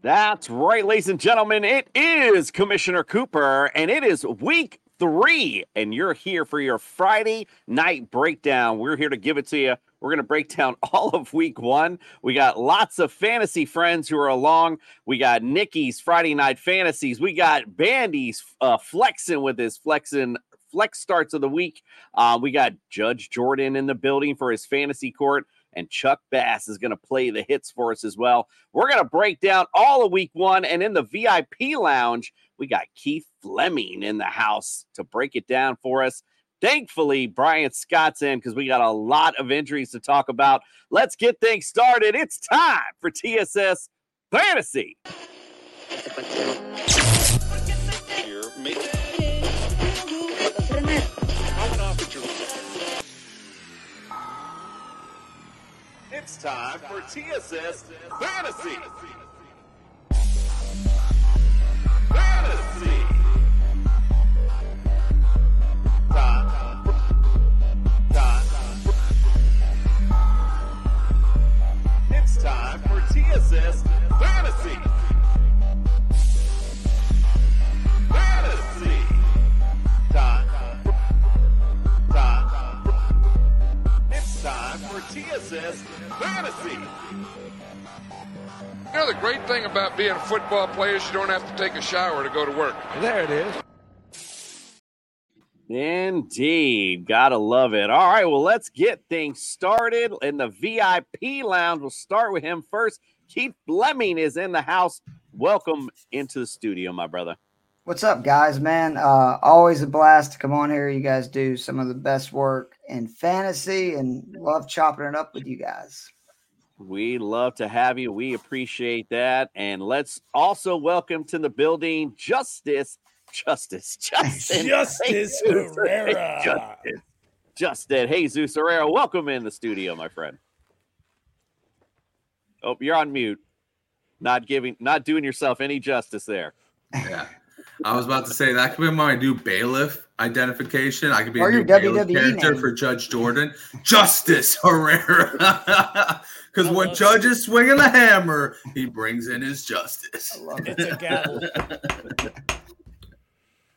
That's right, ladies and gentlemen. It is Commissioner Cooper, and it is week three, and you're here for your Friday night breakdown. We're here to give it to you. We're going to break down all of week one. We got lots of fantasy friends who are along. We got Nikki's Friday night fantasies. We got Bandy's uh, flexing with his flexing flex starts of the week. Uh, we got Judge Jordan in the building for his fantasy court and Chuck Bass is going to play the hits for us as well. We're going to break down all of week one. And in the VIP lounge, we got Keith Flemming in the house to break it down for us. Thankfully, Brian Scott's in because we got a lot of injuries to talk about. Let's get things started. It's time for TSS Fantasy. It's time for TSS Fantasy. Fantasy. Time. Time. It's time for TSS Fantasy. TSS Fantasy. You know, the great thing about being a football player is you don't have to take a shower to go to work. There it is. Indeed. Gotta love it. All right. Well, let's get things started in the VIP lounge. We'll start with him first. Keith Flemming is in the house. Welcome into the studio, my brother. What's up, guys? Man, uh, always a blast to come on here. You guys do some of the best work in fantasy and love chopping it up with you guys. We love to have you. We appreciate that. And let's also welcome to the building Justice, Justice, Justin. Justice Herrera. Justice, Justin. Hey, Zeus Herrera. Welcome in the studio, my friend. Oh, you're on mute. Not giving, not doing yourself any justice there. Yeah. I was about to say that could be my new bailiff identification. I could be Or a your new bailiff WWE character name. for Judge Jordan. Justice Herrera. Because when Judge is swinging the hammer, he brings in his justice. I love it. It's a gavel.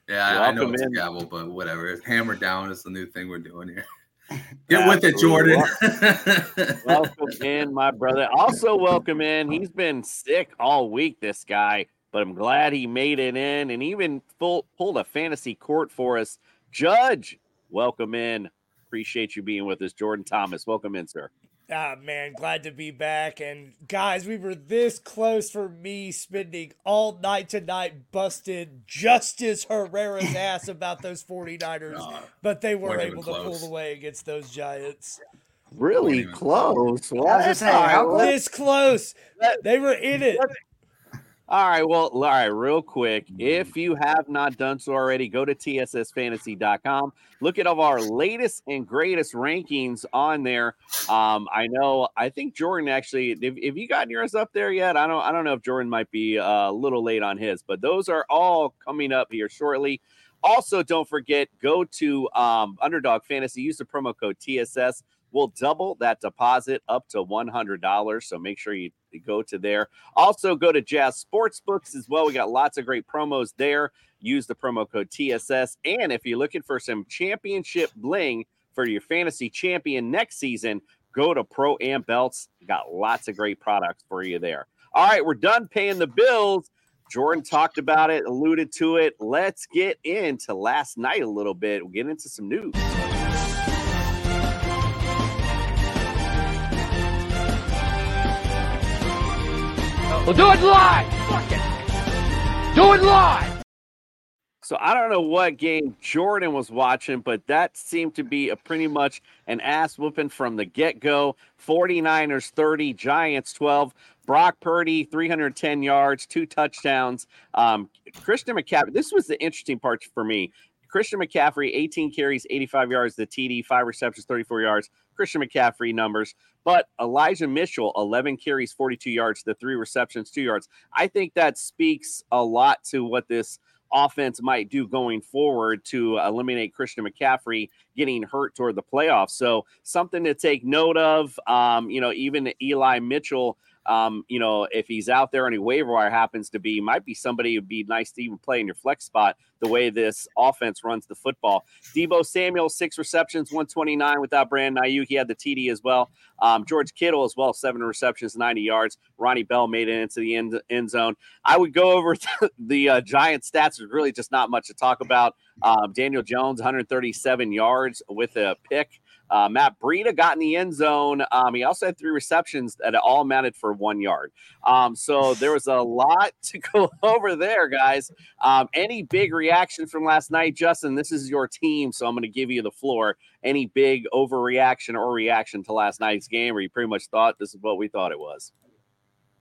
Yeah, I, I know it's in. a gavel, but whatever. Hammer down is the new thing we're doing here. Get with it, Jordan. welcome in, my brother. Also, welcome in. He's been sick all week, this guy, but I'm glad he made it in and even full, pulled a fantasy court for us. Judge, welcome in. Appreciate you being with us. Jordan Thomas, welcome in, sir. Ah, man, glad to be back. And guys, we were this close for me spending all night tonight busted Justice Herrera's ass about those 49ers, No, but they were weren't able even to pull close. away against those Giants. Really even close. I was gonna how close- This close. They were in it. All right. Well, all right, real quick. If you have not done so already, go to tssfantasy.com. Look at all of our latest and greatest rankings on there. Um, I know, I think Jordan actually, if, if you gotten yours up there yet, I don't, I don't know if Jordan might be uh, a little late on his, but those are all coming up here shortly. Also, don't forget, go to um, Underdog Fantasy, use the promo code TSS. We'll double that deposit up to $100. So make sure you go to there. Also, go to Jazz Sportsbooks as well. We got lots of great promos there. Use the promo code TSS. And if you're looking for some championship bling for your fantasy champion next season, go to Pro Am Belts. Got lots of great products for you there. All right, we're done paying the bills. Jordan talked about it, alluded to it. Let's get into last night a little bit. We'll get into some news. We'll do it live. Fuck it. Do it live. So I don't know what game Jordan was watching, but that seemed to be a pretty much an ass whooping from the get go. 49ers 30, Giants 12. Brock Purdy 310 yards, two touchdowns. Um, Christian McCaffrey. This was the interesting part for me. Christian McCaffrey 18 carries, 85 yards. The TD, five receptions, 34 yards. Christian McCaffrey numbers. But Elijah Mitchell, 11 carries, 42 yards, the three receptions, two yards. I think that speaks a lot to what this offense might do going forward to eliminate Christian McCaffrey getting hurt toward the playoffs. So something to take note of. Um, you know, even Eli Mitchell um, you know, if he's out there on a waiver wire happens to be, might be somebody who'd be nice to even play in your flex spot the way this offense runs the football. Deebo Samuel, six receptions, 129 without Brandon Aiyuk. He had the TD as well. Um, George Kittle as well, seven receptions, 90 yards. Ronnie Bell made it into the end, end zone. I would go over the uh, Giant stats. There's really just not much to talk about. Um, Daniel Jones, 137 yards with a pick. Uh, Matt Breida got in the end zone. Um, he also had three receptions that all amounted for one yard. Um, so there was a lot to go over there, guys. Um, any big reaction from last night, Justin? This is your team, so I'm going to give you the floor. Any big overreaction or reaction to last night's game, where you pretty much thought this is what we thought it was?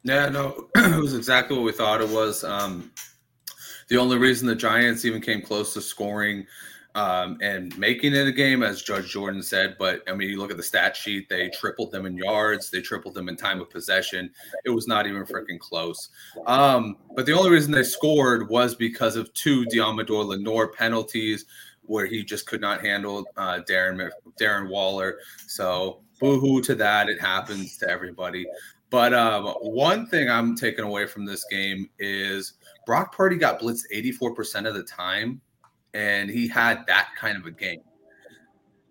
Yeah, no, it was exactly what we thought it was. Um, the only reason the Giants even came close to scoring um, and making it a game, as Judge Jordan said. But I mean, you look at the stat sheet, they tripled them in yards, they tripled them in time of possession. It was not even freaking close. Um, but the only reason they scored was because of two Deommodo Lenoir penalties where he just could not handle uh, Darren Darren Waller. So boo-hoo to that. It happens to everybody. But um, one thing I'm taking away from this game is Brock Purdy got blitzed 84% of the time and he had that kind of a game.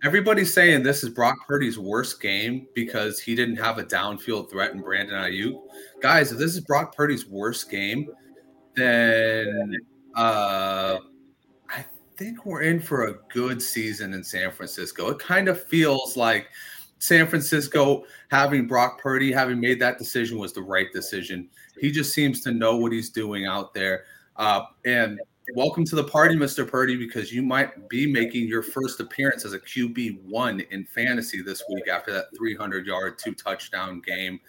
Everybody's saying this is Brock Purdy's worst game because he didn't have a downfield threat in Brandon Aiyuk. Guys, if this is Brock Purdy's worst game, then uh, I think we're in for a good season in San Francisco. It kind of feels like San Francisco having Brock Purdy, having made that decision, was the right decision. He just seems to know what he's doing out there. Uh, and welcome to the party, Mr. Purdy, because you might be making your first appearance as a QB one in fantasy this week after that 300 yard, two touchdown game.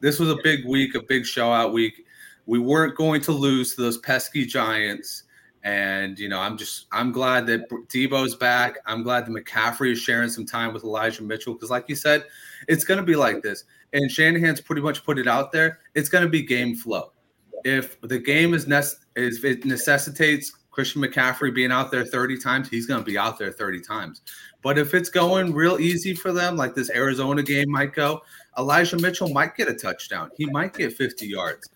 This was a big week, a big show out week. We weren't going to lose to those pesky Giants. And, you know, I'm just, I'm glad that Deebo's back. I'm glad that McCaffrey is sharing some time with Elijah Mitchell because, like you said, it's going to be like this. And Shanahan's pretty much put it out there. It's going to be game flow if the game is it necessitates Christian McCaffrey being out there 30 times, he's going to be out there 30 times. But if it's going real easy for them, like this Arizona game might go, Elijah Mitchell might get a touchdown. He might get 50 yards.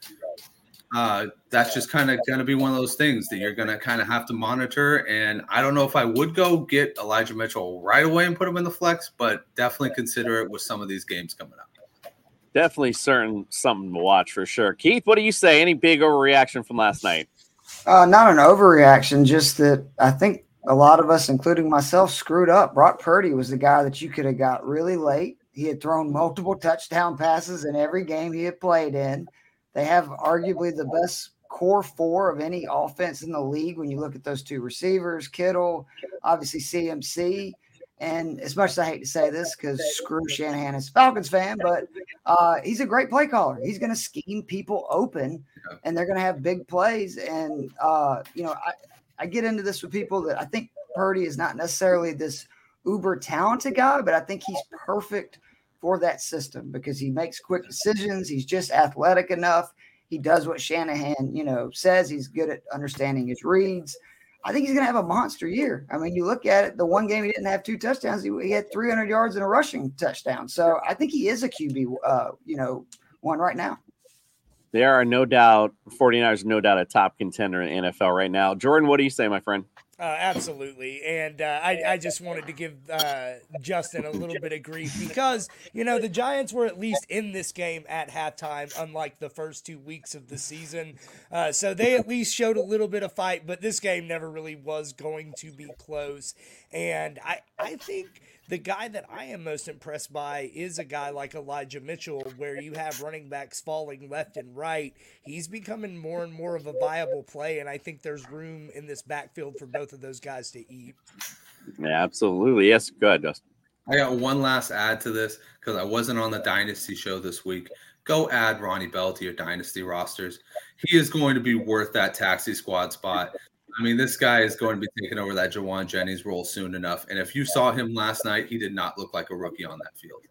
Uh, that's just kind of going to be one of those things that you're going to kind of have to monitor. And I don't know if I would go get Elijah Mitchell right away and put him in the flex, but definitely consider it with some of these games coming up definitely certain something to watch for sure. Keith, what do you say? Any big overreaction from last night? Uh, not an overreaction, just that I think a lot of us, including myself, screwed up. Brock Purdy was the guy that you could have got really late. He had thrown multiple touchdown passes in every game he had played in. They have arguably the best core four of any offense in the league when you look at those two receivers, Kittle, obviously CMC. And as much as I hate to say this, because screw Shanahan as Falcons fan, but uh, he's a great play caller. He's going to scheme people open, and they're going to have big plays. And uh, you know, I, I get into this with people that I think Purdy is not necessarily this uber talented guy, but I think he's perfect for that system because he makes quick decisions. He's just athletic enough. He does what Shanahan, you know, says. He's good at understanding his reads. I think he's going to have a monster year. I mean, you look at it, the one game he didn't have two touchdowns, he, he had 300 yards and a rushing touchdown. So I think he is a QB, uh, you know, one right now. There are no doubt, 49ers, no doubt a top contender in NFL right now. Jordan, what do you say, my friend? Uh, absolutely. And uh, I, I just wanted to give uh, Justin a little bit of grief because, you know, the Giants were at least in this game at halftime, unlike the first two weeks of the season. Uh, so they at least showed a little bit of fight, but this game never really was going to be close. And I, I think the guy that I am most impressed by is a guy like Elijah Mitchell, where you have running backs falling left and right. He's becoming more and more of a viable play, and I think there's room in this backfield for both of those guys to eat. Yeah, absolutely. Yes, good, Dustin. I got one last add to this because I wasn't on the Dynasty show this week. Go add Ronnie Bell to your Dynasty rosters. He is going to be worth that taxi squad spot. I mean, this guy is going to be taking over that Jauan Jennings role soon enough. And if you saw him last night, he did not look like a rookie on that field.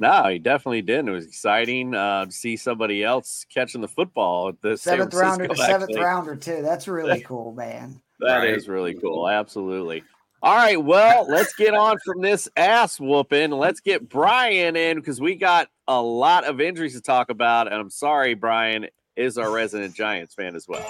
No, he definitely didn't. It was exciting uh, to see somebody else catching the football at the seventh rounder, the seventh rounder too. That's really cool, man. That right. is really cool. Absolutely. All right, well, let's get on from this ass whooping. Let's get Brian in because we got a lot of injuries to talk about. And I'm sorry, Brian is our resident Giants fan as well.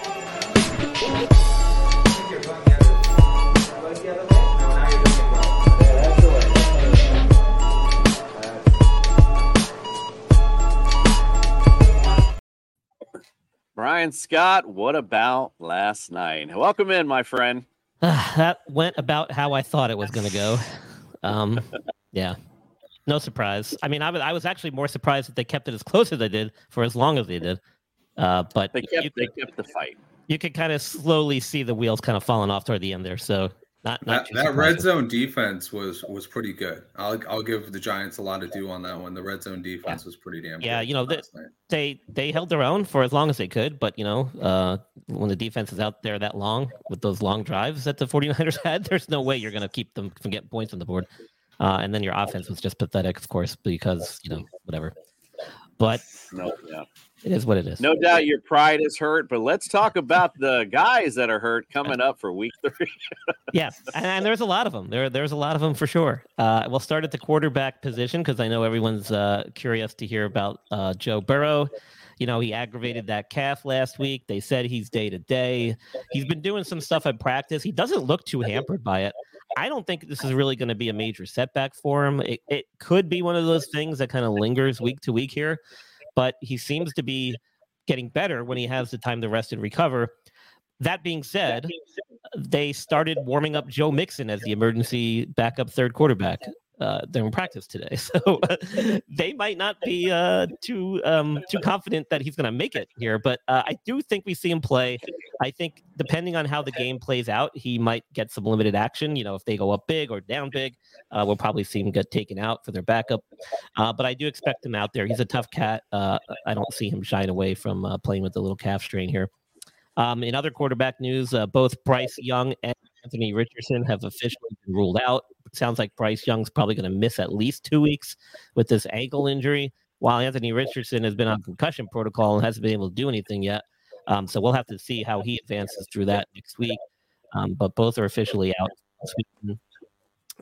Brian Scott, what about last night? Welcome in, my friend. that went about how I thought it was going to go. Um, yeah, no surprise. I mean, I was I was actually more surprised that they kept it as close as they did for as long as they did. Uh, but they kept they kept the fight. You could kind of slowly see the wheels kind of falling off toward the end there. So not, not that, that red zone defense was was pretty good. I'll I'll give the Giants a lot of due on that one. The red zone defense yeah. was pretty damn. Good. Yeah, you know they, they they held their own for as long as they could, but you know uh, when the defense is out there that long with those long drives that the 49ers had, there's no way you're going to keep them from getting points on the board. Uh, and then your offense was just pathetic, of course, because you know whatever. But no, yeah. It is what it is. No doubt your pride is hurt, but let's talk about the guys that are hurt coming up for week three. yeah, and, and, there's a lot of them. There, there's a lot of them for sure. Uh, we'll start at the quarterback position because I know everyone's uh, curious to hear about uh, Joe Burrow. You know, he aggravated that calf last week. They said he's day to day. He's been doing some stuff at practice. He doesn't look too hampered by it. I don't think this is really going to be a major setback for him. It, it could be one of those things that kind of lingers week to week here but he seems to be getting better when he has the time to rest and recover. That being said, they started warming up Joe Mixon as the emergency backup third quarterback uh, practice today, so they might not be uh, too um, too confident that he's going to make it here. But uh, I do think we see him play. I think depending on how the game plays out, he might get some limited action. You know, if they go up big or down big, uh, we'll probably see him get taken out for their backup. Uh, but I do expect him out there. He's a tough cat. Uh, I don't see him shying away from playing with the little calf strain here. Um, in other quarterback news, both Bryce Young and Anthony Richardson have officially been ruled out. It sounds like Bryce Young's probably going to miss at least two weeks with this ankle injury, while Anthony Richardson has been on concussion protocol and hasn't been able to do anything yet. Um, so we'll have to see how he advances through that next week. Um, but both are officially out.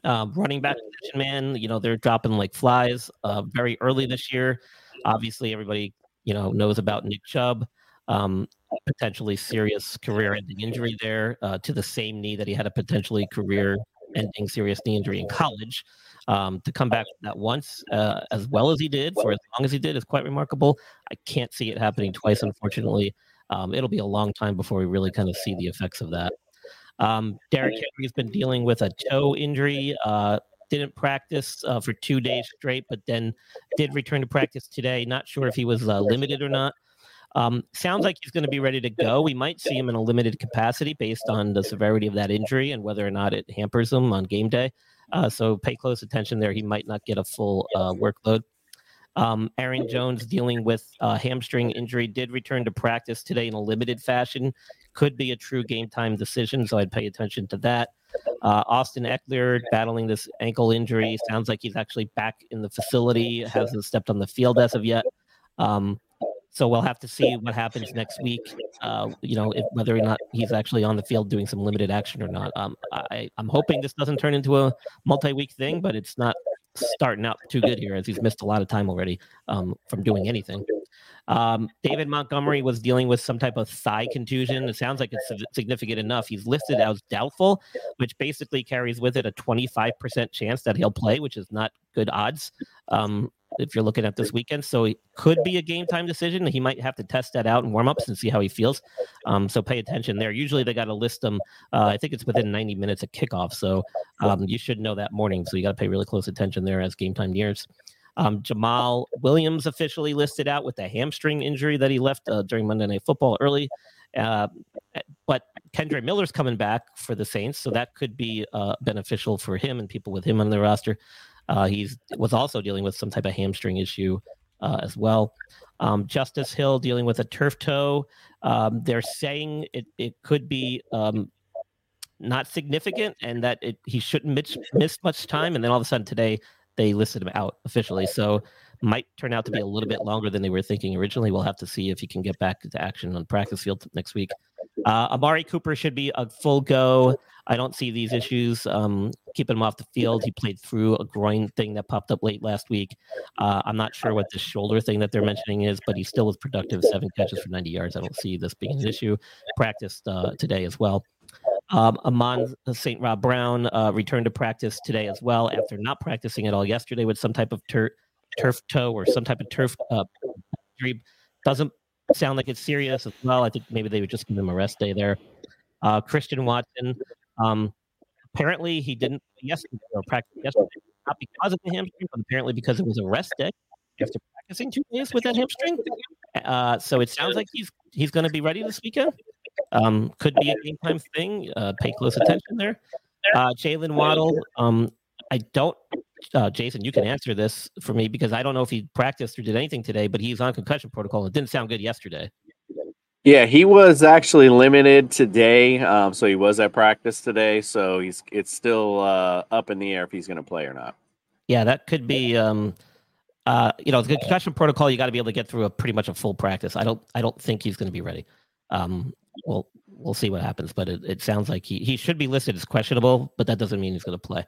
Um, running back position, man, you know they're dropping like flies uh, very early this year. Obviously, everybody you know knows about Nick Chubb um, potentially serious career-ending injury there uh, to the same knee that he had a potentially career-ending serious knee injury in college. Um, to come back that once uh, as well as he did for as long as he did is quite remarkable. I can't see it happening twice, unfortunately. Um, it'll be a long time before we really kind of see the effects of that. Um, Derrick Henry's been dealing with a toe injury. Uh, didn't practice uh, for two days straight, but then did return to practice today. Not sure if he was uh, limited or not. Um, sounds like he's going to be ready to go. We might see him in a limited capacity based on the severity of that injury and whether or not it hampers him on game day. Uh, so pay close attention there. He might not get a full uh, workload. Um, Aaron Jones dealing with a hamstring injury did return to practice today in a limited fashion. Could be a true game time decision, so I'd pay attention to that. Uh, Austin Ekeler battling this ankle injury. Sounds like he's actually back in the facility. Hasn't stepped on the field as of yet. Um, so we'll have to see what happens next week. Uh, you know, if, whether or not he's actually on the field doing some limited action or not. Um, I, I'm hoping this doesn't turn into a multi-week thing, but it's not starting out too good here as he's missed a lot of time already um, from doing anything. Um, David Montgomery was dealing with some type of thigh contusion. It sounds like it's significant enough. He's listed as doubtful, which basically carries with it a 25% chance that he'll play, which is not good odds. Um, if you're looking at this weekend. So it could be a game time decision. He might have to test that out in warm ups and see how he feels. Um, so pay attention there. Usually they got to list them. Uh, I think it's within 90 minutes of kickoff. So um, you should know that morning. So you got to pay really close attention there as game time nears. Um, Jamaal Williams officially listed out with a hamstring injury that he left uh, during Monday Night Football early. Uh, but Kendre Miller's coming back for the Saints, so that could be uh, beneficial for him and people with him on the roster. Uh, he's was also dealing with some type of hamstring issue uh, as well. Um, Justice Hill dealing with a turf toe. Um, they're saying it, it could be um, not significant and that it, he shouldn't miss, miss much time. And then all of a sudden today they listed him out officially. So might turn out to be a little bit longer than they were thinking originally. We'll have to see if he can get back to action on practice field next week. Uh, Amari Cooper should be a full go. I don't see these issues um, keeping him off the field. He played through a groin thing that popped up late last week. Uh, I'm not sure what the shoulder thing that they're mentioning is, but he still was productive, seven catches for 90 yards. I don't see this being an issue. Practiced uh, today as well. Um, Amon St. Rob Brown uh, returned to practice today as well after not practicing at all yesterday with some type of tur- turf toe or some type of turf uh, injury. Doesn't sound like it's serious as well. I think maybe they would just give him a rest day there. Uh, Christian Watson, um, apparently he didn't yesterday or practice yesterday, not because of the hamstring, but apparently because it was a rest day after practicing two days with that hamstring. Uh, so it sounds like he's he's going to be ready this weekend. Um, could be a game time thing. Uh, pay close attention there. Uh, Jaylen Waddle. Um, I don't. Uh, Jason, you can answer this for me because I don't know if he practiced or did anything today, but he's on concussion protocol. It didn't sound good yesterday. Yeah, he was actually limited today, um, so he was at practice today. So he's it's still uh, up in the air if he's going to play or not. Yeah, that could be. Um, uh, you know, the concussion protocol. You got to be able to get through a pretty much a full practice. I don't. I don't think he's going to be ready. Um, we'll we'll see what happens, but it, it sounds like he he should be listed as questionable, but that doesn't mean he's going to play.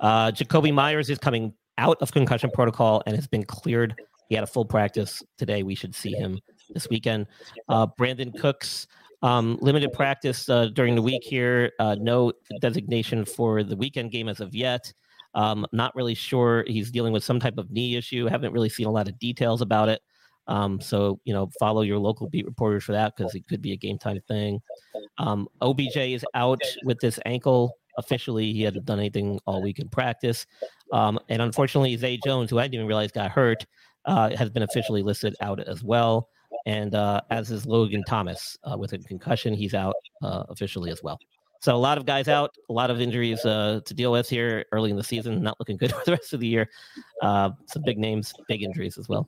Uh, Jakobi Meyers is coming out of concussion protocol and has been cleared. He had a full practice today. We should see him this weekend. Uh, Brandin Cooks, um, limited practice uh, during the week here. Uh, no designation for the weekend game as of yet. Um, not really sure. He's dealing with some type of knee issue. Haven't really seen a lot of details about it. Um, so you know, follow your local beat reporters for that because it could be a game time thing. Um, OBJ is out with this ankle officially. He hadn't done anything all week in practice, um, and unfortunately, Zay Jones, who I didn't even realize got hurt, uh, has been officially listed out as well. And uh, as is Logan Thomas uh, with a concussion, he's out uh, officially as well. So a lot of guys out, a lot of injuries uh, to deal with here early in the season. Not looking good for the rest of the year. Uh, some big names, big injuries as well.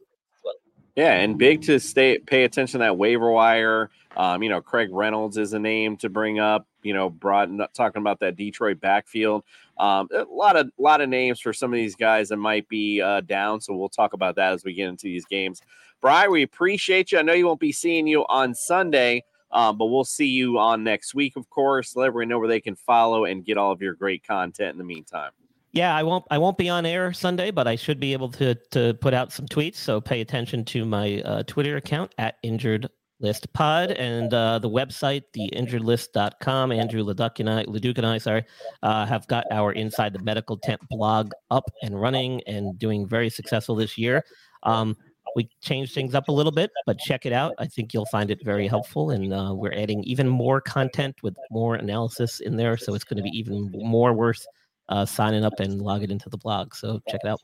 Yeah, and big to stay pay attention to that waiver wire. Um, you know, Craig Reynolds is a name to bring up. You know, broad talking about that Detroit backfield. Um, a lot of lot of names for some of these guys that might be uh, down. So we'll talk about that as we get into these games. Brian, we appreciate you. I know you won't be seeing you on Sunday, um, but we'll see you on next week, of course. Let everyone know where they can follow and get all of your great content in the meantime. Yeah, I won't. I won't be on air Sunday, but I should be able to to put out some tweets. So pay attention to my uh, Twitter account at Injured List Pod and uh, the website, theinjuredlist.com. Andrew Leduc and I, Leduc and I, sorry, uh, have got our Inside the Medical Tent blog up and running and doing very successful this year. Um, we changed things up a little bit, but check it out. I think you'll find it very helpful, and uh, we're adding even more content with more analysis in there, so it's going to be even more worth uh, signing up and logging into the blog. So check it out.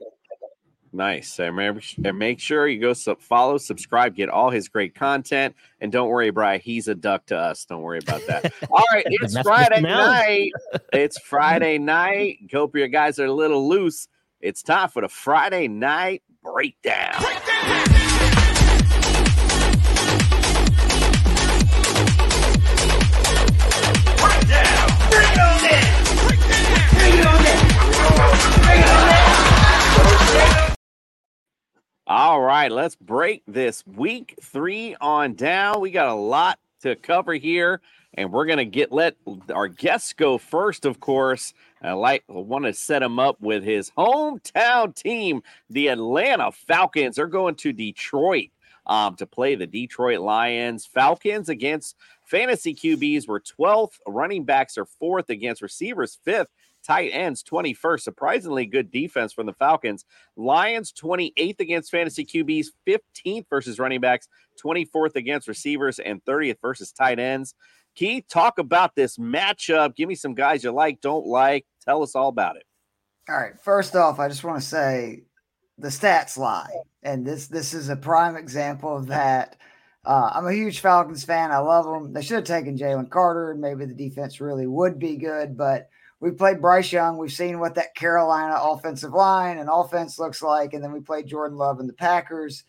Nice. And make sure you go sub- follow, subscribe, get all his great content. And don't worry, Brian, he's a duck to us. Don't worry about that. all right, it's Friday night. It's Friday night. Hope your guys are a little loose. It's time for the Friday night breakdown. breakdown! All right, let's break this week three on down. We got a lot to cover here, and we're gonna get let our guests go first, of course. I like want to set him up with his hometown team, the Atlanta Falcons. They're going to Detroit um, to play the Detroit Lions. Falcons against fantasy QBs were 12th. Running backs are fourth against receivers, fifth tight ends 21st. Surprisingly good defense from the Falcons. Lions 28th against fantasy QBs, 15th versus running backs, 24th against receivers, and 30th versus tight ends. Keith, talk about this matchup. Give me some guys you like, don't like. Tell us all about it. All right. First off, I just want to say the stats lie, and this this is a prime example of that. Uh, I'm a huge Falcons fan. I love them. They should have taken Jalen Carter, and maybe the defense really would be good. But we played Bryce Young. We've seen what that Carolina offensive line and offense looks like. And then we played Jordan Love and the Packers.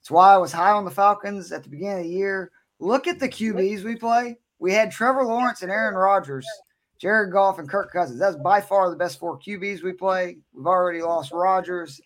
That's why I was high on the Falcons at the beginning of the year. Look at the QBs we play. We had Trevor Lawrence and Aaron Rodgers, Jared Goff and Kirk Cousins. That's by far the best four QBs we play. We've already lost Rodgers,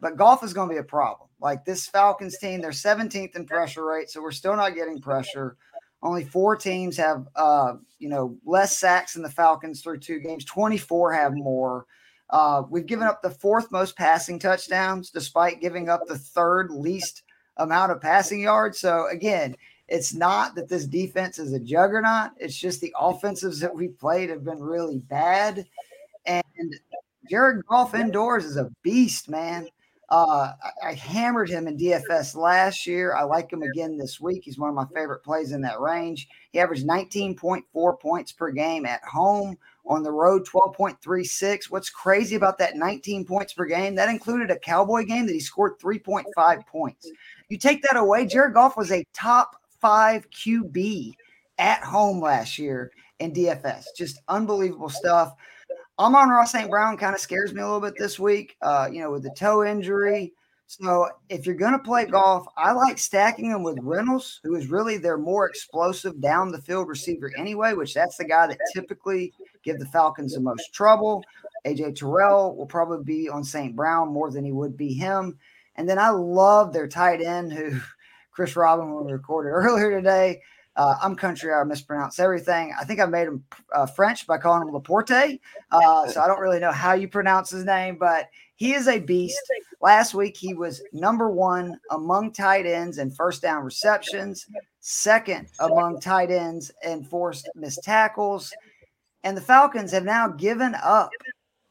but Goff is going to be a problem. Like this Falcons team, they're 17th in pressure rate, so we're still not getting pressure. Only four teams have, uh, you know, less sacks than the Falcons through two games. 24 have more. Uh, we've given up the fourth most passing touchdowns, despite giving up the third least amount of passing yards. So again, it's not that this defense is a juggernaut. It's just the offensives that we played have been really bad. And Jared Goff indoors is a beast, man. Uh, I, I, hammered him in DFS last year. I like him again this week. He's one of my favorite plays in that range. He averaged 19.4 points per game at home. On the road, 12.36. What's crazy about that 19 points per game? That included a Cowboy game that he scored 3.5 points. You take that away, Jared Goff was a top five QB at home last year in DFS. Just unbelievable stuff. Amon-Ra St. Brown kind of scares me a little bit this week, uh, you know, with the toe injury. So if you're going to play Goff, I like stacking them with Reynolds, who is really their more explosive down the field receiver anyway, which that's the guy that typically give the Falcons the most trouble. AJ Terrell will probably be on St. Brown more than he would be him. And then I love their tight end who Chris Robin when we recorded earlier today. Uh, I'm country. I mispronounce everything. I think I made him uh, French by calling him Laporte. Uh, so I don't really know how you pronounce his name, but he is a beast. Last week, he was number one among tight ends and first down receptions, second among tight ends and forced missed tackles. And the Falcons have now given up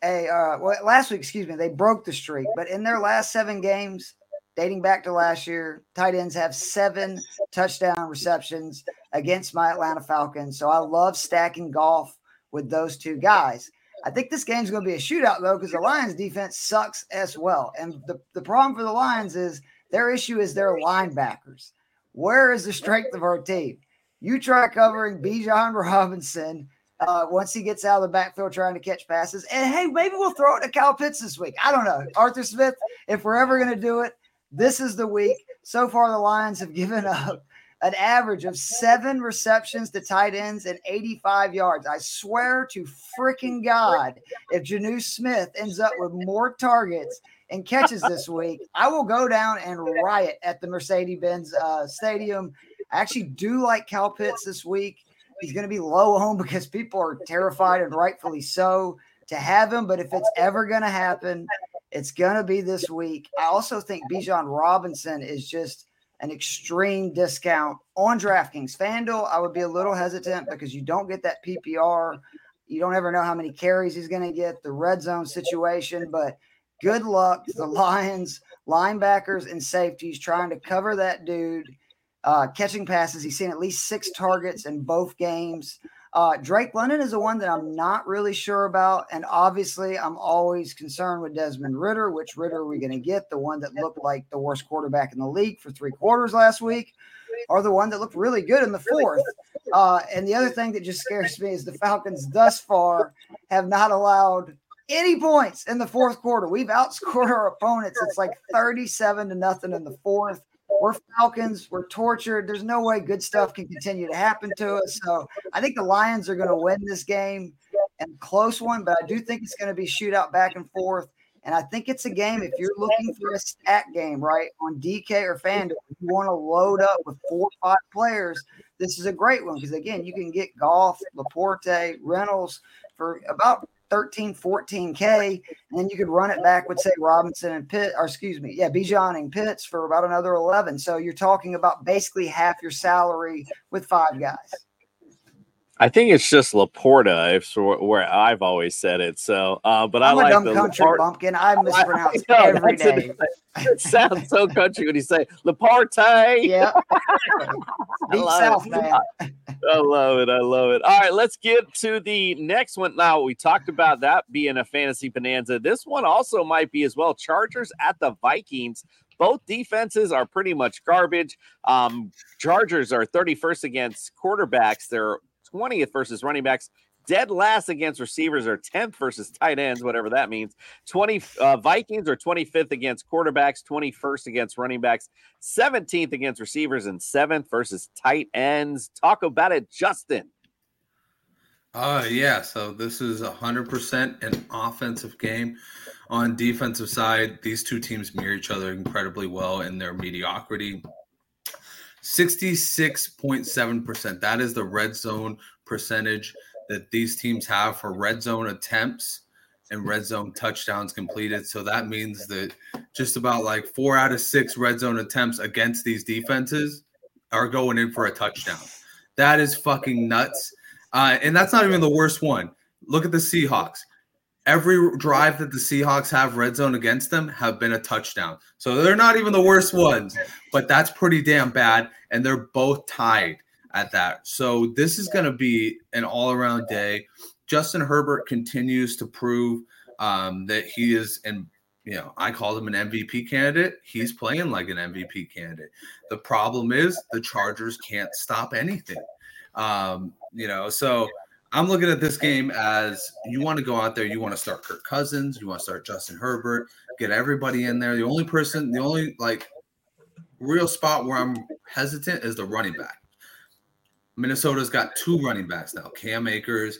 a, uh, well, last week, excuse me, they broke the streak, but in their last seven games, dating back to last year. Tight ends have seven touchdown receptions against my Atlanta Falcons. So I love stacking Goff with those two guys. I think this game's going to be a shootout, though, because the Lions defense sucks as well. And the, the problem for the Lions is their issue is their linebackers. Where is the strength of our team? You try covering Bijan Robinson uh, once he gets out of the backfield trying to catch passes. And hey, maybe we'll throw it to Kyle Pitts this week. I don't know. Arthur Smith, if we're ever going to do it, this is the week. So far, the Lions have given up an average of seven receptions to tight ends and 85 yards. I swear to freaking God, if Jonnu Smith ends up with more targets and catches this week, I will go down and riot at the Mercedes Benz uh, Stadium. I actually do like Kyle Pitts this week. He's going to be low home because people are terrified and rightfully so to have him. But if it's ever going to happen, it's going to be this week. I also think Bijan Robinson is just an extreme discount on DraftKings. FanDuel, I would be a little hesitant because you don't get that PPR. You don't ever know how many carries he's going to get, the red zone situation. But good luck to the Lions, linebackers, and safeties trying to cover that dude. Uh, catching passes, he's seen at least six targets in both games. Uh, Drake London is the one that I'm not really sure about. And obviously, I'm always concerned with Desmond Ridder. Which Ridder are we going to get? The one that looked like the worst quarterback in the league for three quarters last week, or the one that looked really good in the fourth? Uh, and the other thing that just scares me is the Falcons thus far have not allowed any points in the fourth quarter. We've outscored our opponents. It's like 37 to nothing in the fourth. We're Falcons. We're tortured. There's no way good stuff can continue to happen to us. So I think the Lions are going to win this game and close one, but I do think it's going to be shootout back and forth. And I think it's a game if you're looking for a stat game, right, on DK or FanDuel, you want to load up with four or five players. This is a great one because again, you can get Goff, Laporte, Reynolds for about 13, 14K. And then you could run it back with, say, Robinson and Pitt, or excuse me, yeah, Bijan and Pitts for about another 11. So you're talking about basically half your salary with five guys. I think it's just Laporta, if where I've always said it. So, uh, but I'm I like dumb the country bumpkin. I mispronounce I, no, every day. it sounds so country when you say Laporte. Yeah, deep south, man. I love it. I love it. All right, let's get to the next one. Now we talked about that being a fantasy bonanza. This one also might be as well. Chargers at the Vikings. Both defenses are pretty much garbage. Um, Chargers are 31st against quarterbacks. They're 20th versus running backs. Dead last against receivers or 10th versus tight ends, whatever that means. 20 uh, Vikings are 25th against quarterbacks, 21st against running backs, 17th against receivers, and 7th versus tight ends. Talk about it, Justin. Uh yeah, so this is a hundred percent an offensive game. On defensive side, these two teams mirror each other incredibly well in their mediocrity. 66.7%. That is the red zone percentage that these teams have for red zone attempts and red zone touchdowns completed. So that means that just about like four out of six red zone attempts against these defenses are going in for a touchdown. That is fucking nuts. Uh, and that's not even the worst one. Look at the Seahawks. Every drive that the Seahawks have red zone against them have been a touchdown. So they're not even the worst ones, but that's pretty damn bad. And they're both tied at that. So this is going to be an all around day. Justin Herbert continues to prove um, that he is, and you know, I called him an MVP candidate. He's playing like an MVP candidate. The problem is the Chargers can't stop anything. Um, you know, so I'm looking at this game as you want to go out there, you want to start Kirk Cousins, you want to start Justin Herbert, get everybody in there. The only person, the only like real spot where I'm hesitant is the running back. Minnesota's got two running backs now Cam Akers,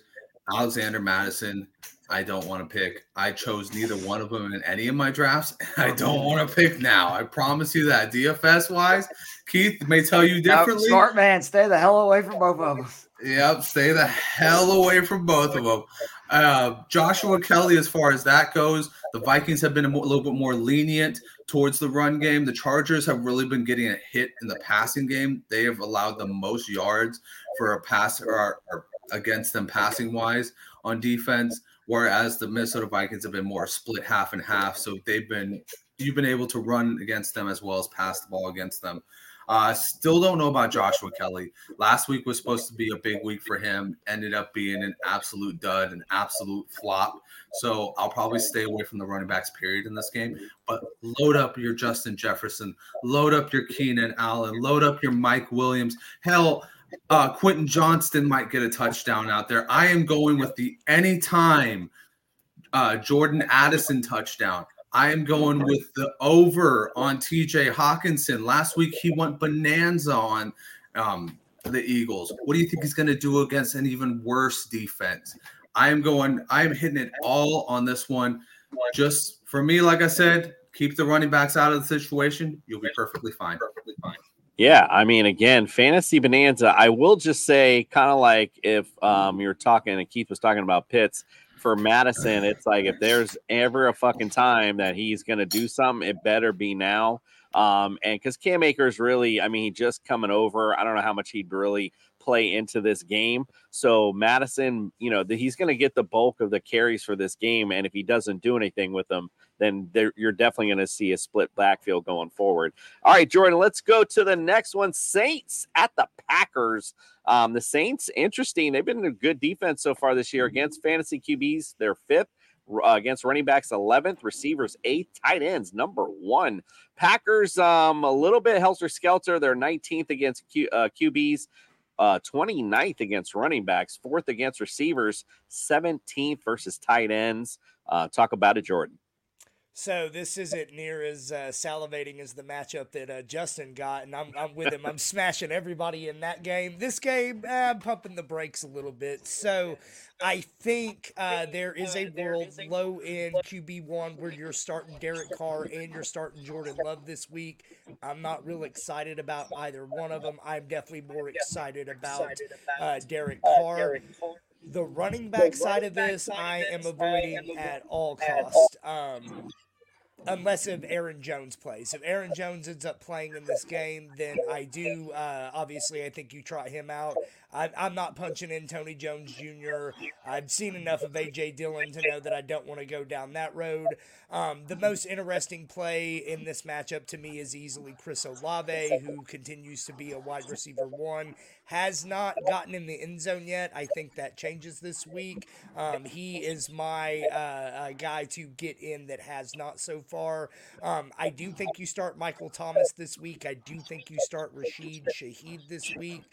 Alexander Mattison. I don't want to pick. I chose neither one of them in any of my drafts. I don't want to pick now. I promise you that. DFS wise, Keith may tell you differently. smart man, stay the hell away from both of them. Yep, stay the hell away from both of them. Uh, Joshua Kelley, as far as that goes, the Vikings have been a, more, a little bit more lenient towards the run game. The Chargers have really been getting a hit in the passing game. They have allowed the most yards for a pass or, or against them passing wise on defense, whereas the Minnesota Vikings have been more split half and half. So they've been you've been able to run against them as well as pass the ball against them. Uh, still don't know about Joshua Kelley. Last week was supposed to be a big week for him. Ended up being an absolute dud, an absolute flop. So I'll probably stay away from the running backs period in this game. But load up your Justin Jefferson, load up your Keenan Allen, load up your Mike Williams. Hell, uh, Quentin Johnston might get a touchdown out there. I am going with the anytime uh, Jordan Addison touchdown. I am going with the over on TJ Hockenson. Last week he went bonanza on um, the Eagles. What do you think he's going to do against an even worse defense? I am going, I am hitting it all on this one. Just for me, like I said, keep the running backs out of the situation. You'll be perfectly fine. Perfectly fine. Yeah, I mean, again, fantasy bonanza. I will just say, kind of like if um, you're talking and Keith was talking about Pitts for Mattison, it's like if there's ever a fucking time that he's to do something, it better be now. Um, and because Cam Akers really, I mean, he just coming over. I don't know how much he'd really play into this game. So Mattison, you know, the, he's going to get the bulk of the carries for this game. And if he doesn't do anything with them, then you're definitely going to see a split backfield going forward. All right, Jordan, let's go to the next one. Saints at the Packers. Um, the Saints, interesting. They've been a good defense so far this year against fantasy QBs. They're fifth. Uh, against running backs 11th, receivers 8th, tight ends number one. Packers, um, a little bit helter skelter. They're 19th against Q, uh, QBs, uh, 29th against running backs, fourth against receivers, 17th versus tight ends. Uh, talk about it, Jordan. So this isn't near as uh, salivating as the matchup that uh, Justin got, and I'm, I'm with him. I'm smashing everybody in that game. This game, uh, I'm pumping the brakes a little bit. So I think uh, there is a world low end QB one where you're starting Derek Carr and you're starting Jordan Love this week. I'm not real excited about either one of them. I'm definitely more excited about uh, Derek Carr. The running back side of this, I am avoiding at all cost. Um, unless if Aaron Jones plays. If Aaron Jones ends up playing in this game, then I do. Uh, obviously, I think you trot him out. I, I'm not punching in Tony Jones Jr. I've seen enough of AJ Dillon to know that I don't want to go down that road. Um, the most interesting play in this matchup to me is easily Chris Olave, who continues to be a wide receiver one. Has not gotten in the end zone yet. I think that changes this week. Um, he is my uh, uh, guy to get in that has not so far. Um, I do think you start Michael Thomas this week. I do think you start Rashid Shaheed this week.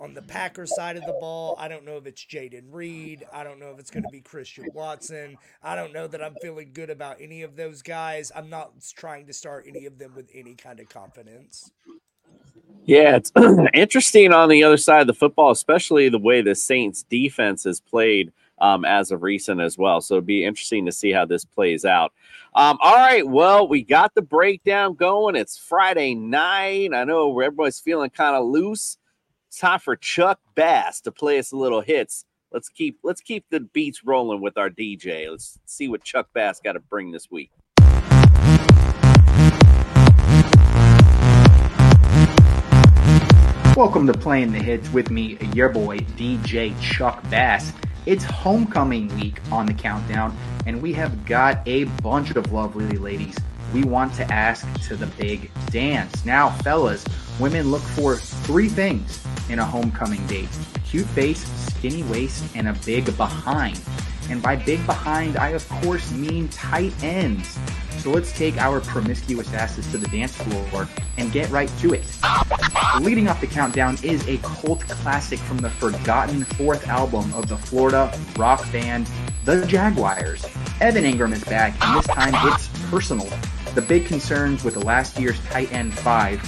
On the Packers side of the ball, I don't know if it's Jayden Reed. I don't know if it's going to be Christian Watson. I don't know that I'm feeling good about any of those guys. I'm not trying to start any of them with any kind of confidence. Yeah, it's interesting on the other side of the football, especially the way the Saints defense has played. um, as of recent as well. So it'd be interesting to see how this plays out. Um, all right, well, we got the breakdown going. It's Friday night. I know everybody's feeling kind of loose. Time for Chuck Bass to play us a little hits. Let's keep let's keep the beats rolling with our DJ. Let's see what Chuck Bass got to bring this week. Welcome to Playing the Hits with me, your boy DJ Chuck Bass. It's homecoming week on the countdown, and we have got a bunch of lovely ladies we want to ask to the big dance. Now, fellas, women look for three things in a homecoming date cute face, skinny waist, and a big behind. And by big behind, I of course mean tight ends. So let's take our promiscuous asses to the dance floor and get right to it. Leading off the countdown is a cult classic from the forgotten fourth album of the Florida rock band The Jaguars. Evan Engram is back, and this time it's personal. The big concerns with last year's tight end five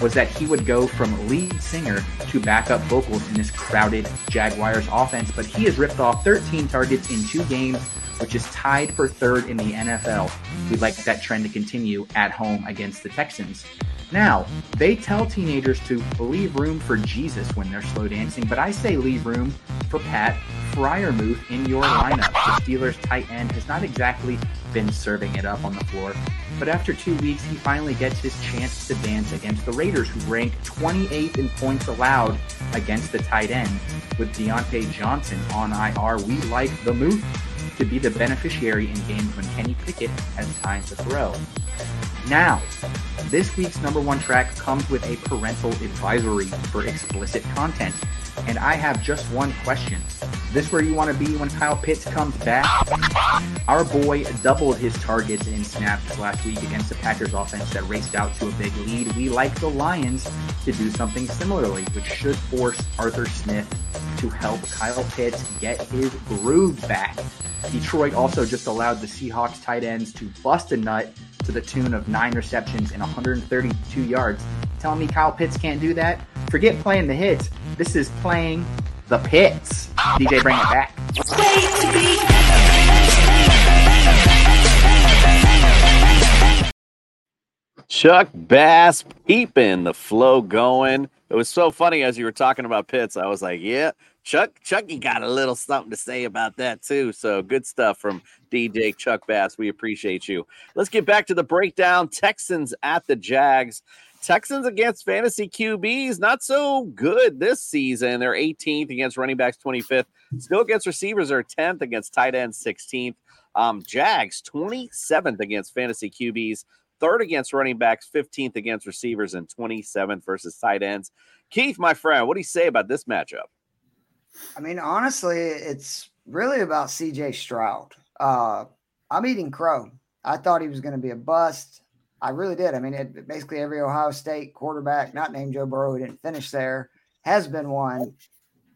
was that he would go from lead singer to backup vocals in this crowded Jaguars offense, but he has ripped off 13 targets in two games, which is tied for third in the NFL. We'd like that trend to continue at home against the Texans. Now, they tell teenagers to leave room for Jesus when they're slow dancing, but I say leave room for Pat Freiermuth in your lineup. The Steelers tight end has not exactly been serving it up on the floor, but after two weeks, he finally gets his chance to dance against the Raiders, who rank 28th in points allowed against the tight end. With Diontae Johnson on IR, we like the move to be the beneficiary in games when Kenny Pickett has time to throw. Now, this week's number one track comes with a parental advisory for explicit content. And I have just one question. This where you want to be when Kyle Pitts comes back? Our boy doubled his targets in snaps last week against the Packers offense that raced out to a big lead. We like the Lions to do something similarly, which should force Arthur Smith to help Kyle Pitts get his groove back. Detroit also just allowed the Seahawks tight ends to bust a nut to the tune of nine receptions and 132 yards. Telling me Kyle Pitts can't do that? Forget playing the hits. This is playing the pits. DJ, bring it back. Chuck Bass keeping the flow going. It was so funny as you were talking about Pitts. I was like, yeah, Chuck, Chucky got a little something to say about that too. So good stuff from DJ Chuck Bass. We appreciate you. Let's get back to the breakdown. Texans at the Jags. Texans against fantasy QBs, not so good this season. They're 18th against running backs, 25th. Still against receivers, are 10th against tight ends, 16th. Um, Jags, 27th against fantasy QBs, third against running backs, 15th against receivers, and 27th versus tight ends. Keith, my friend, what do you say about this matchup? I mean, honestly, it's really about CJ Stroud. Uh, I'm eating crow. I thought he was going to be a bust. I really did. I mean, it, basically every Ohio State quarterback, not named Joe Burrow, who didn't finish there, has been one.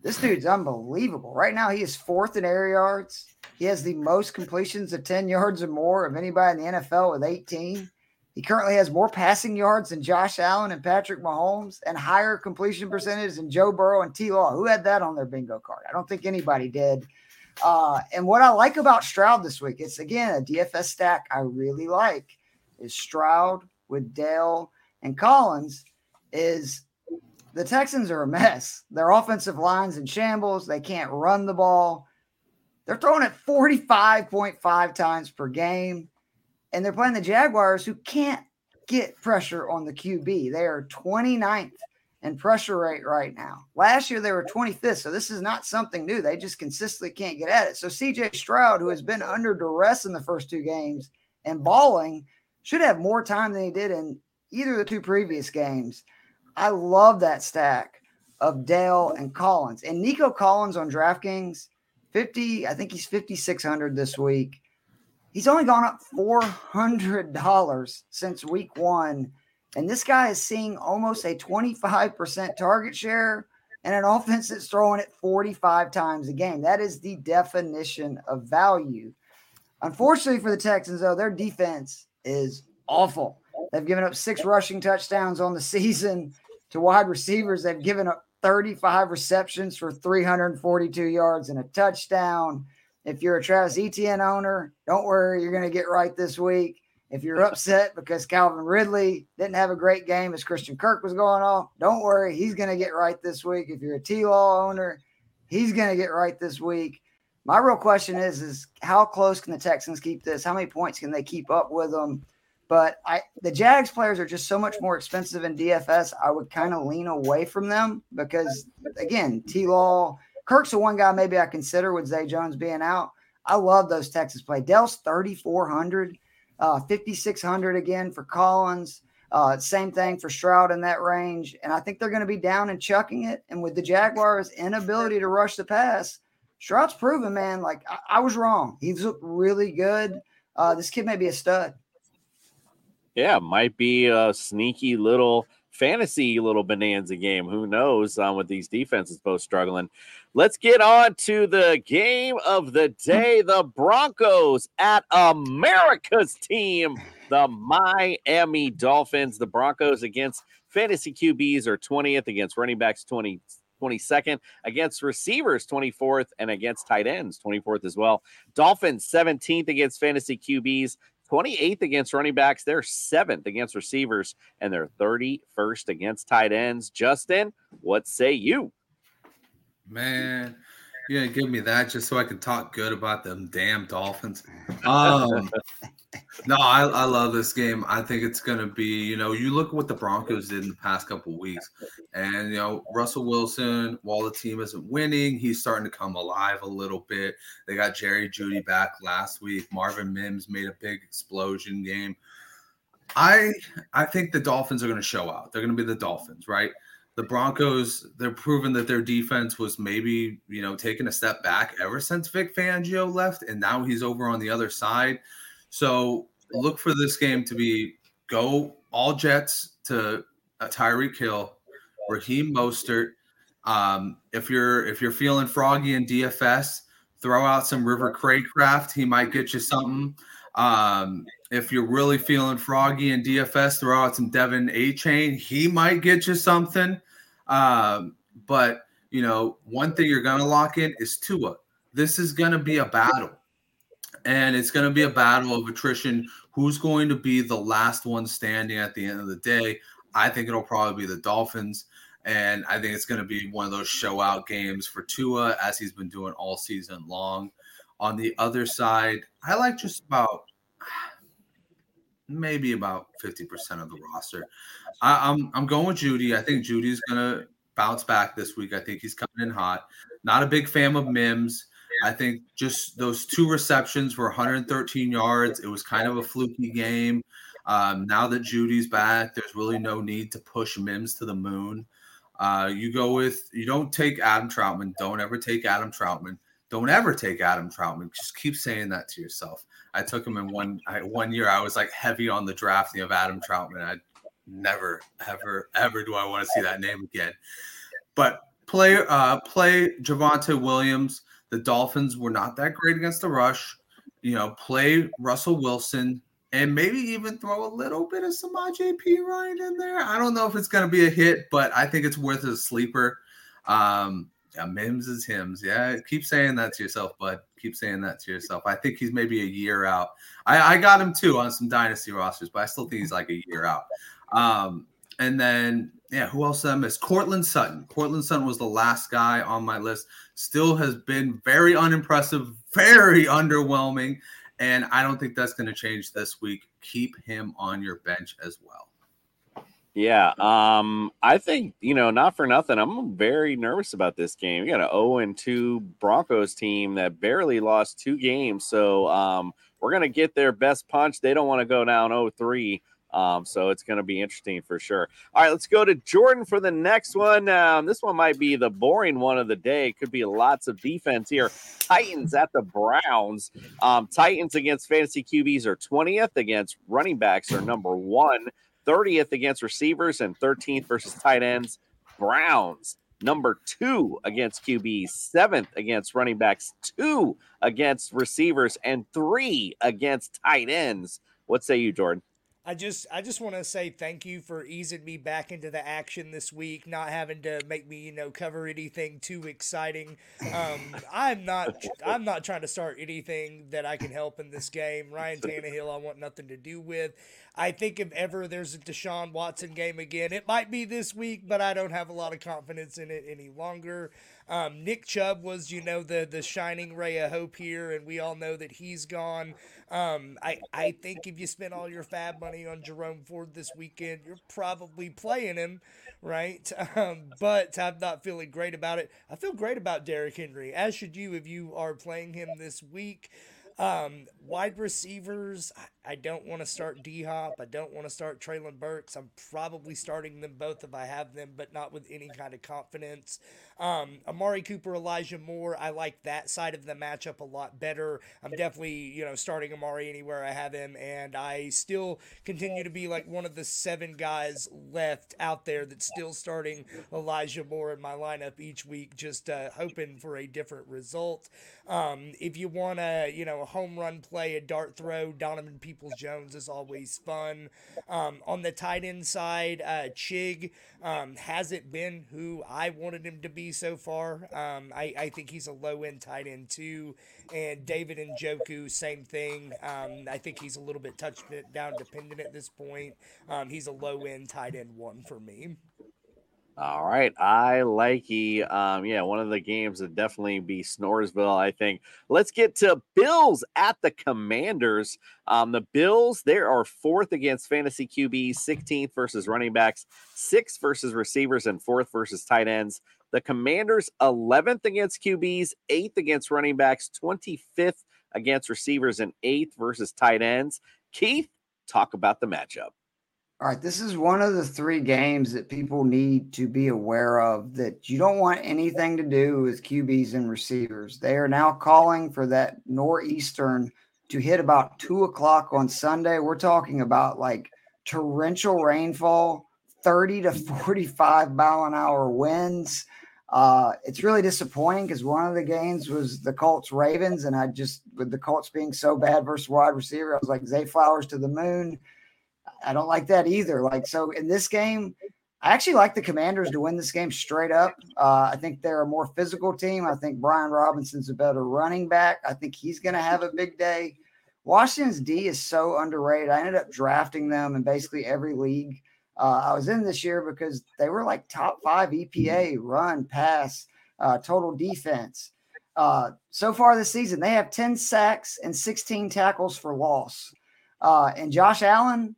This dude's unbelievable. Right now, he is fourth in air yards. He has the most completions of 10 yards or more of anybody in the NFL with 18. He currently has more passing yards than Josh Allen and Patrick Mahomes and higher completion percentage than Joe Burrow and T Law. Who had that on their bingo card? I don't think anybody did. Uh, and what I like about Stroud this week, it's again a DFS stack I really like, is Stroud with Dell and Collins. Is the Texans are a mess. Their offensive line's in shambles. They can't run the ball. They're throwing it 45.5 times per game and they're playing the Jaguars who can't get pressure on the QB. They are 29th in pressure rate right now. Last year they were 25th, so this is not something new. They just consistently can't get at it. So CJ Stroud, who has been under duress in the first two games and balling, should have more time than he did in either of the two previous games. I love that stack of Dell and Collins. And Nico Collins on DraftKings, 50, I think he's 5,600 this week. He's only gone up $400 since week one. And this guy is seeing almost a 25% target share and an offense that's throwing it 45 times a game. That is the definition of value. Unfortunately for the Texans, though, their defense is awful. They've given up six rushing touchdowns on the season to wide receivers. They've given up 35 receptions for 342 yards and a touchdown. If you're a Travis Etienne owner, don't worry, you're going to get right this week. If you're upset because Calvin Ridley didn't have a great game as Christian Kirk was going off, don't worry, he's going to get right this week. If you're a T Law owner, he's going to get right this week. My real question is, is how close can the Texans keep this? How many points can they keep up with them? But I, the Jags players are just so much more expensive in DFS. I would kind of lean away from them because, again, T Law, Kirk's the one guy maybe I consider with Zay Jones being out. I love those Texas play. Dell's 3,400, uh, 5,600 again for Collins. Uh, same thing for Stroud in that range. And I think they're going to be down and chucking it. And with the Jaguars' inability to rush the pass, Stroud's proven, man, like I, I was wrong. He's looked really good. Uh, this kid may be a stud. Yeah, might be a sneaky little fantasy little bonanza game. Who knows um, with these defenses both struggling. Let's get on to the game of the day. The Broncos at America's team, the Miami Dolphins. The Broncos against fantasy QBs are 20th, against running backs 20, 22nd, against receivers 24th, and against tight ends 24th as well. Dolphins 17th against fantasy QBs, 28th against running backs. They're seventh against receivers, and they're 31st against tight ends. Justin, what say you? Man, you gonna give me that just so I can talk good about them damn Dolphins. Um, no, I, I love this game. I think it's gonna be, you know, you look at what the Broncos did in the past couple weeks, and you know, Russell Wilson, while the team isn't winning, he's starting to come alive a little bit. They got Jerry Jeudy back last week. Marvin Mims made a big explosion game. I I think the Dolphins are gonna show out. They're gonna be the Dolphins, right? The Broncos, they're proven that their defense was maybe, you know, taking a step back ever since Vic Fangio left, and now he's over on the other side. So look for this game to be go all Jets to uh, Tyreek Hill, Raheem Mostert. Um, if you're if you're feeling froggy in DFS, throw out some River Cracraft. He might get you something. Um, if you're really feeling froggy in DFS, throw out some De'Von Achane. He might get you something. Um, but you know, one thing you're gonna lock in is Tua. This is gonna be a battle, and it's gonna be a battle of attrition. Who's going to be the last one standing at the end of the day? I think it'll probably be the Dolphins, and I think it's going to be one of those show out games for Tua as he's been doing all season long. On the other side, I like just about maybe about 50% of the roster. I, am I'm, I'm going with Jeudy. I think Jeudy's gonna bounce back this week. I think he's coming in hot. Not a big fan of Mims. I think just those two receptions for 113 yards. It was kind of a fluky game. Um, now that Jeudy's back, there's really no need to push Mims to the moon. Uh, you go with you don't take Adam Trautman. Don't ever take Adam Trautman. Don't ever take Adam Trautman. Just keep saying that to yourself. I took him in one I, one year. I was like heavy on the drafting of Adam Trautman. I never, ever, ever do I want to see that name again. But play uh play Javonte Williams. The Dolphins were not that great against the rush. You know, play Russell Wilson and maybe even throw a little bit of Samaje Perine in there. I don't know if it's going to be a hit, but I think it's worth a sleeper. Um, yeah, Mims is hymns. Yeah, keep saying that to yourself, bud. Keep saying that to yourself. I think he's maybe a year out. I, I got him too on some dynasty rosters, but I still think he's like a year out. Um, and then yeah, who else did I miss? Courtland Sutton. Courtland Sutton was the last guy on my list. Still has been very unimpressive, very underwhelming, and I don't think that's going to change this week. Keep him on your bench as well. Yeah, um, I think you know, not for nothing. I'm very nervous about this game. You got an 0 and 2 Broncos team that barely lost two games, so um, we're gonna get their best punch. They don't want to go down 0-3. Um, so it's going to be interesting for sure. All right, let's go to Jordan for the next one. Um, this one might be the boring one of the day. Could be lots of defense here. Titans at the Browns. Um, Titans against fantasy QBs are 20th, against running backs are number one. 30th against receivers and 13th versus tight ends. Browns, number two against QBs, seventh against running backs, two against receivers, and three against tight ends. What say you, Jordan? I just I just want to say thank you for easing me back into the action this week, not having to make me you know cover anything too exciting. Um, I'm not I'm not trying to start anything that I can help in this game. Ryan Tannehill, I want nothing to do with. I think if ever there's a Deshaun Watson game again, it might be this week, but I don't have a lot of confidence in it any longer. Um, Nick Chubb was, you know, the the shining ray of hope here, and we all know that he's gone. Um, I I think if you spend all your FAAB money on Jerome Ford this weekend, you're probably playing him, right? Um, but I'm not feeling great about it. I feel great about Derrick Henry, as should you if you are playing him this week. Um, wide receivers, I, don't want to start D Hop. I don't want to start Treylon Burks. I'm probably starting them both if I have them, but not with any kind of confidence. Um, Amari Cooper, Elijah Moore, I like that side of the matchup a lot better. I'm definitely, you know, starting Amari anywhere I have him, and I still continue to be like one of the seven guys left out there that's still starting Elijah Moore in my lineup each week, just uh, hoping for a different result. Um, if you want to, you know, home run play, a dart throw, Donovan Peoples Jones is always fun. Um, on the tight end side, uh, Chig um, hasn't been who I wanted him to be so far. Um, I, I think he's a low end tight end too. And David Njoku, same thing. Um, I think he's a little bit touchdown dependent at this point. Um, he's a low end tight end one for me. All right, I like he. Um, yeah, one of the games that definitely be Snoresville. I think. Let's get to Bills at the Commanders. Um, the Bills they are fourth against fantasy QBs, 16th versus running backs, sixth versus receivers, and fourth versus tight ends. The Commanders 11th against QBs, eighth against running backs, 25th against receivers, and eighth versus tight ends. Keith, talk about the matchup. All right, this is one of the three games that people need to be aware of that you don't want anything to do with QBs and receivers. They are now calling for that northeastern to hit about two o'clock on Sunday. We're talking about like torrential rainfall, 30 to 45 mile an hour winds. Uh, it's really disappointing because one of the games was the Colts Ravens, and I just with the Colts being so bad versus wide receiver, I was like Zay Flowers to the moon. I don't like that either. Like, so in this game, I actually like the Commanders to win this game straight up. Uh, I think they're a more physical team. I think Brian Robinson's a better running back. I think he's going to have a big day. Washington's D is so underrated. I ended up drafting them in basically every league uh, I was in this year because they were like top five EPA run, pass, uh, total defense. Uh, so far this season, they have 10 sacks and 16 tackles for loss. Uh, and Josh Allen,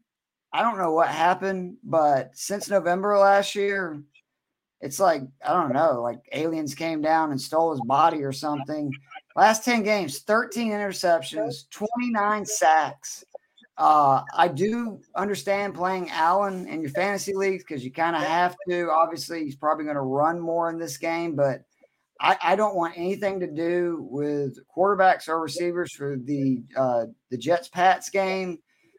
I don't know what happened, but since November last year, it's like, I don't know, like aliens came down and stole his body or something. Last 10 games, 13 interceptions, 29 sacks. Uh, I do understand playing Allen in your fantasy leagues because you kind of have to. Obviously, he's probably going to run more in this game, but I, I, don't want anything to do with quarterbacks or receivers for the uh, the Jets Pats game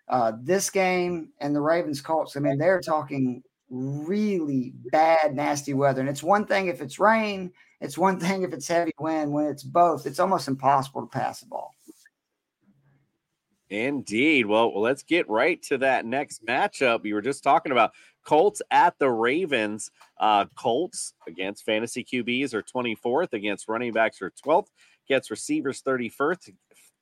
uh, this game and the Ravens Colts, I mean, they're talking really bad, nasty weather. And it's one thing if it's rain, it's one thing if it's heavy wind. When it's both, it's almost impossible to pass the ball. Indeed. Well, let's get right to that next matchup. You were just talking about Colts at the Ravens. Uh, Colts against fantasy QBs are 24th, against running backs are 12th, against receivers 31st,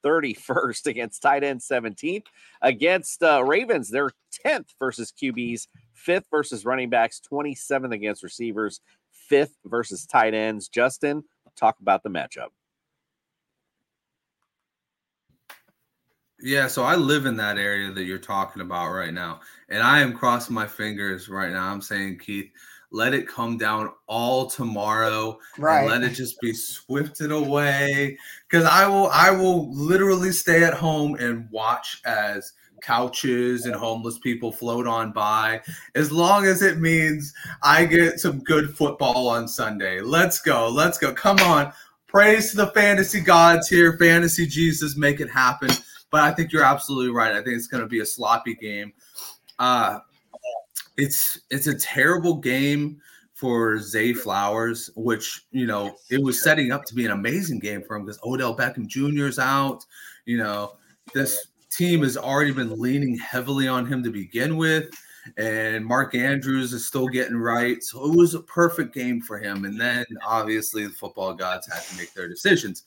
31st against tight end 17th. Against uh, Ravens, they're 10th versus QBs, 5th versus running backs, 27th against receivers, 5th versus tight ends. Justin, talk about the matchup. Yeah, so I live in that area that you're talking about right now. And I am crossing my fingers right now. I'm saying, Keith, let it come down all tomorrow right. and let it just be swifted away. Because i will i will literally stay at home and watch as couches and homeless people float on by. As long as it means i get some good football on sunday. Let's go let's go. Come on. Praise to the fantasy gods here. Fantasy jesus make it happen. But i think you're absolutely right. I think it's going to be a sloppy game. Uh it's it's a terrible game for Zay Flowers, which you know it was setting up to be an amazing game for him because Odell Beckham Jr. is out. You know this team has already been leaning heavily on him to begin with, and Mark Andrews is still getting right. So it was a perfect game for him. And then obviously the football gods had to make their decisions.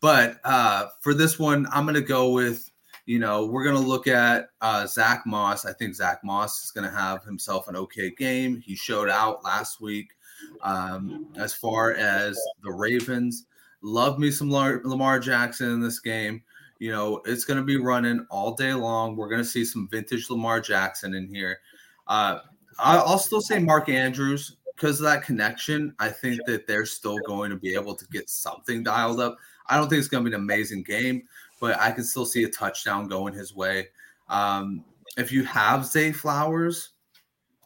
But uh, for this one, I'm going to go with, you know, we're going to look at uh, Zack Moss. I think Zack Moss is going to have himself an okay game. He showed out last week. Um, as far as the Ravens, love me some Lamar Jackson in this game. You know, it's going to be running all day long. We're going to see some vintage Lamar Jackson in here. Uh, I'll still say Mark Andrews because of that connection. I think that they're still going to be able to get something dialed up. I don't think it's going to be an amazing game, but I can still see a touchdown going his way. Um, if you have Zay Flowers,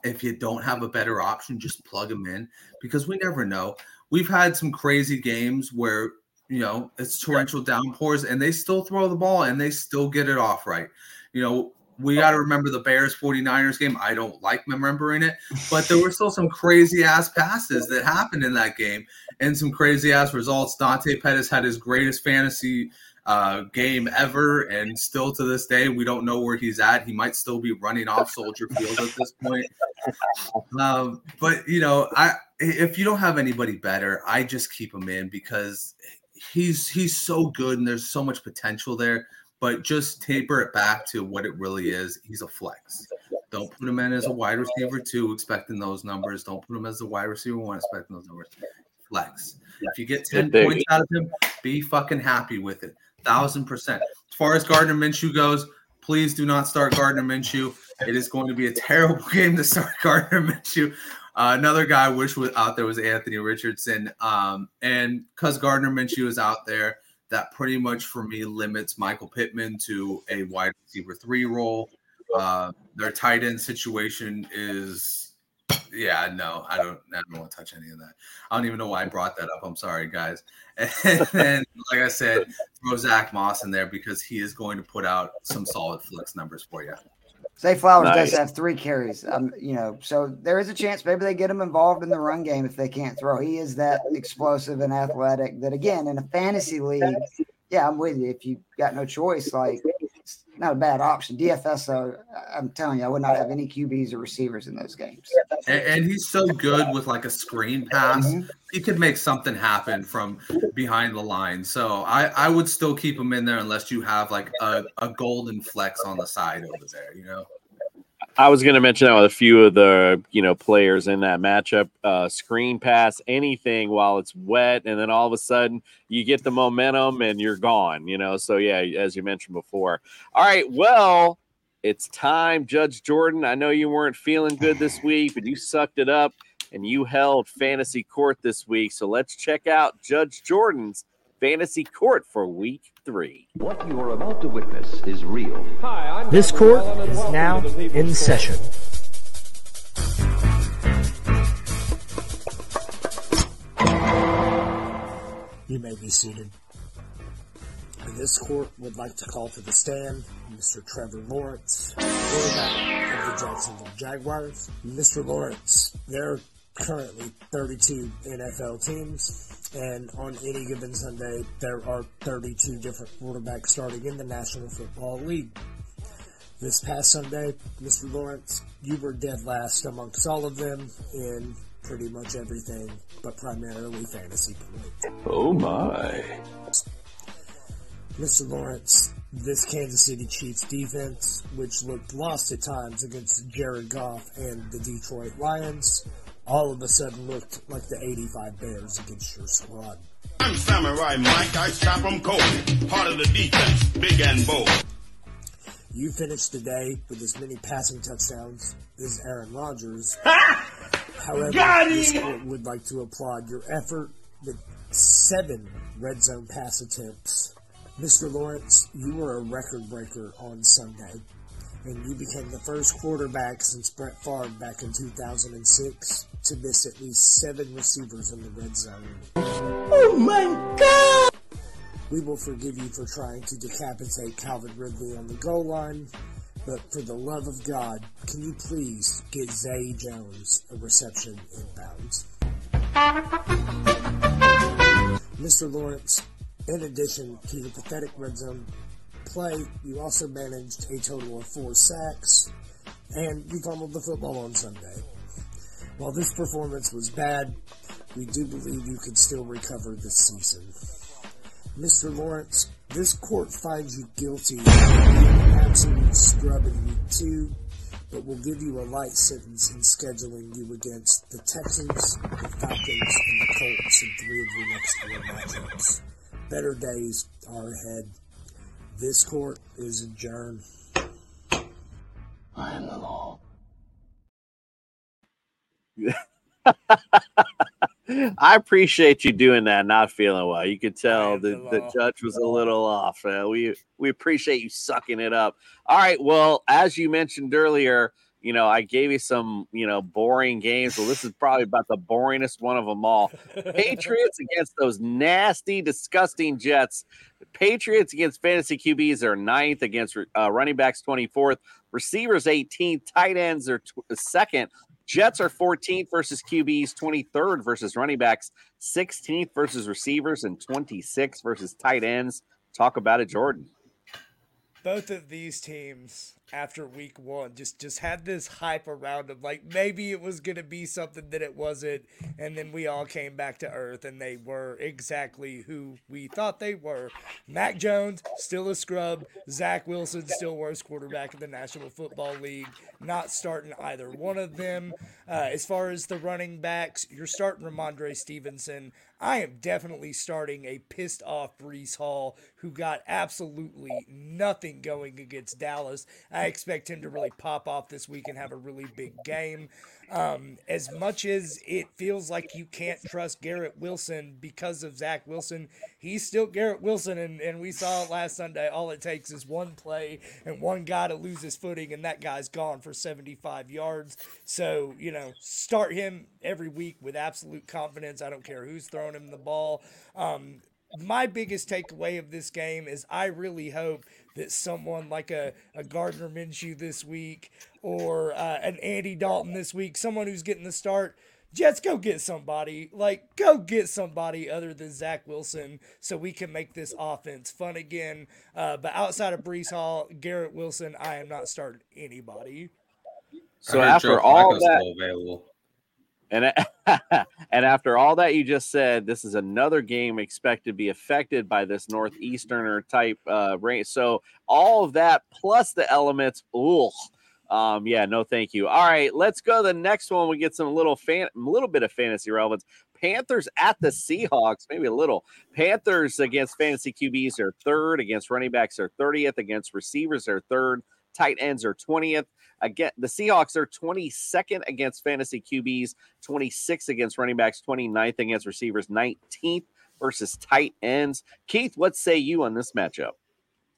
if you don't have a better option, just plug him in because we never know. We've had some crazy games where you know it's torrential downpours and they still throw the ball and they still get it off right. You know, we got to remember the Bears 49ers game. I don't like remembering it, but there were still some crazy ass passes that happened in that game and some crazy ass results. Dante Pettis had his greatest fantasy uh, game ever, and still to this day, we don't know where he's at. He might still be running off Soldier Field at this point. Um, but you know, I if you don't have anybody better, I just keep him in because he's he's so good and there's so much potential there but just taper it back to what it really is. He's a flex. Don't put him in as a wide receiver two, expecting those numbers. Don't put him as a wide receiver one, expecting those numbers. Flex. If you get 10 points out of him, be fucking happy with it. Thousand percent. As far as Gardner Minshew goes, please do not start Gardner Minshew. It is going to be a terrible game to start Gardner Minshew. Uh, another guy I wish was out there was Anthony Richardson. Um, and because Gardner Minshew is out there, that pretty much for me limits Michael Pittman to a wide receiver three role. Uh, their tight end situation is, yeah, no, I don't, I don't want to touch any of that. I don't even know why I brought that up. I'm sorry, guys. And then, like I said, throw Zack Moss in there because he is going to put out some solid flex numbers for you. Zay Flowers nice. does have three carries. Um, you know, so there is a chance maybe they get him involved in the run game if they can't throw. He is that explosive and athletic that again in a fantasy league, yeah, I'm with you. If you got no choice, like it's not a bad option. DFS though, I'm telling you, I would not have any QBs or receivers in those games. And, and he's so good with like a screen pass. Mm-hmm. He could make something happen from behind the line. So I, I would still keep him in there unless you have like a, a golden flex on the side over there, you know. I was going to mention that with a few of the you know players in that matchup. Uh, screen pass anything while it's wet, and then all of a sudden you get the momentum and you're gone. You know, so yeah, as you mentioned before. All right, well, it's time, Judge Jordan. I know you weren't feeling good this week, but you sucked it up and you held fantasy court this week. So let's check out Judge Jordan's fantasy court for week three. What you are about to witness is real. Hi, I'm this court is now in session. You may be seated. This court would like to call to the stand Mr. Trevor Lawrence, quarterback of the Jacksonville Jaguars. Mr. Lawrence, there are currently 32 NFL teams and on any given Sunday, there are 32 different quarterbacks starting in the National Football League. This past Sunday, Mr. Lawrence, you were dead last amongst all of them in pretty much everything, but primarily fantasy points. Oh my. Mr. Lawrence, this Kansas City Chiefs defense, which looked lost at times against Jared Goff and the Detroit Lions, all of a sudden looked like the 85 Bears against your squad. I'm Samurai Mike, I stop them cold. Part of the defense, big and bold. You finished the day with as many passing touchdowns as Aaron Rodgers. However, this court would like to applaud your effort with seven red zone pass attempts. Mr. Lawrence, you were a record breaker on Sunday and you became the first quarterback since Brett Favre back in 2006 to miss at least seven receivers in the red zone. Oh my God! We will forgive you for trying to decapitate Calvin Ridley on the goal line, but for the love of God, can you please get Zay Jones a reception inbounds? Mr. Lawrence, in addition to your pathetic red zone play. You also managed a total of four sacks, and you fumbled the football on Sunday. While this performance was bad, we do believe you could still recover this season. Mr. Lawrence, this court finds you guilty of an absolute scrub in week two, but will give you a light sentence in scheduling you against the Texans, the Falcons, and the Colts in three of your next four matchups. Better days are ahead. This court is adjourned. I am the law. I appreciate you doing that. Not feeling well. You could tell the, the the judge was a little off. Uh, we we appreciate you sucking it up. All right. Well, as you mentioned earlier, you know I gave you some you know boring games. Well, this is probably about the boringest one of them all. Patriots against those nasty, disgusting Jets. The Patriots against fantasy QBs are ninth against uh, running backs 24th, receivers 18th, tight ends are tw- second. Jets are 14th versus QBs, 23rd versus running backs, 16th versus receivers, and 26th versus tight ends. Talk about it, Jordan. both of these teams after week one just just had this hype around them like maybe it was gonna be something that it wasn't and then we all came back to earth and they were exactly who we thought they were. Mac jones still a scrub. Zach wilson still worst quarterback in the national football league. Not starting either one of them. Uh, as far as the running backs you're starting Rhamondre stevenson I am definitely starting a pissed off Breece Hall who got absolutely nothing going against Dallas. I expect him to really pop off this week and have a really big game. Um, as much as it feels like you can't trust Garrett Wilson because of Zach Wilson, he's still Garrett Wilson, and, and we saw it last Sunday. All it takes is one play and one guy to lose his footing, and that guy's gone for 75 yards. So, you know, start him every week with absolute confidence. I don't care who's throwing him the ball. Um, my biggest takeaway of this game is I really hope that someone like a, a Gardner Minshew this week or uh, an Andy Dalton this week, someone who's getting the start, Jets, go get somebody. Like, go get somebody other than Zach Wilson so we can make this offense fun again. Uh, but outside of Breece Hall, Garrett Wilson, I am not starting anybody. So after Joe all Flacco's that, available. And and after all that you just said, this is another game expected to be affected by this northeasterner type uh, rain. So all of that plus the elements, ooh, um, yeah, no, thank you. All right, let's go the next one. We get some little fan, a little bit of fantasy relevance. Panthers at the Seahawks, maybe a little. Panthers against fantasy QBs are third, against running backs are 30th, against receivers are third, tight ends are 20th. Again, the Seahawks are 22nd against fantasy QBs, 26th against running backs, 29th against receivers, 19th versus tight ends. Keith, what say you on this matchup?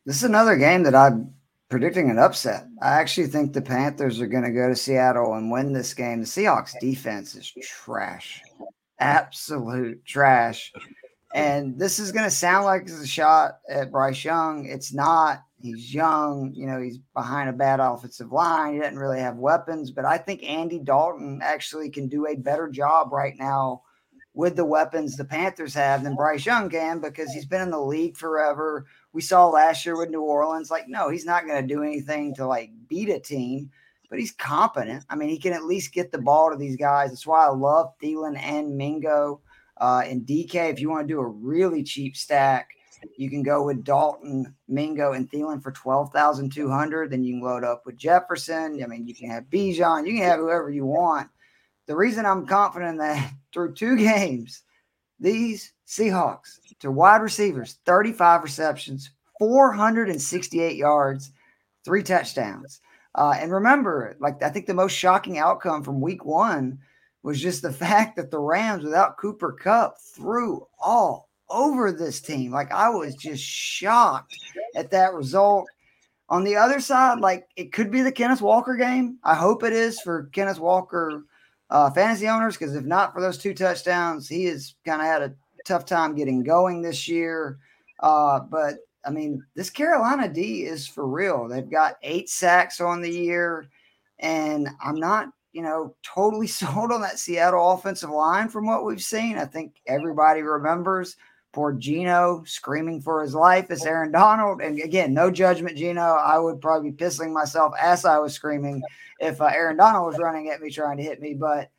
This is another game that I'm predicting an upset. I actually think the Panthers are going to go to Seattle and win this game. The Seahawks defense is trash, absolute trash. And this is going to sound like it's a shot at Bryce Young. It's not. He's young, you know, he's behind a bad offensive line. He doesn't really have weapons, but I think Andy Dalton actually can do a better job right now with the weapons the Panthers have than Bryce Young can because he's been in the league forever. We saw last year with New Orleans, like, no, he's not going to do anything to like beat a team, but he's competent. I mean, he can at least get the ball to these guys. That's why I love Thielen and Mingo. Uh, and DK, if you want to do a really cheap stack, you can go with Dalton, Mingo, and Thielen for twelve thousand two hundred. Then you can load up with Jefferson. I mean, you can have Bijan. You can have whoever you want. The reason I'm confident that through two games, these Seahawks to wide receivers, 35 receptions, 468 yards, three touchdowns. Uh, and remember, like I think the most shocking outcome from week one was just the fact that the Rams, without Cooper Kupp, threw all over this team. Like I was just shocked at that result. On the other side, like it could be the Kenneth Walker game. I hope it is for Kenneth Walker uh, fantasy owners because if not for those two touchdowns, he has kind of had a tough time getting going this year. Uh, but I mean, this Carolina D is for real. They've got eight sacks on the year, and I'm not, you know, totally sold on that Seattle offensive line from what we've seen. I think everybody remembers Poor Geno screaming for his life as Aaron Donald. And again, no judgment, Geno. I would probably be pissing myself as I was screaming if uh, Aaron Donald was running at me trying to hit me. But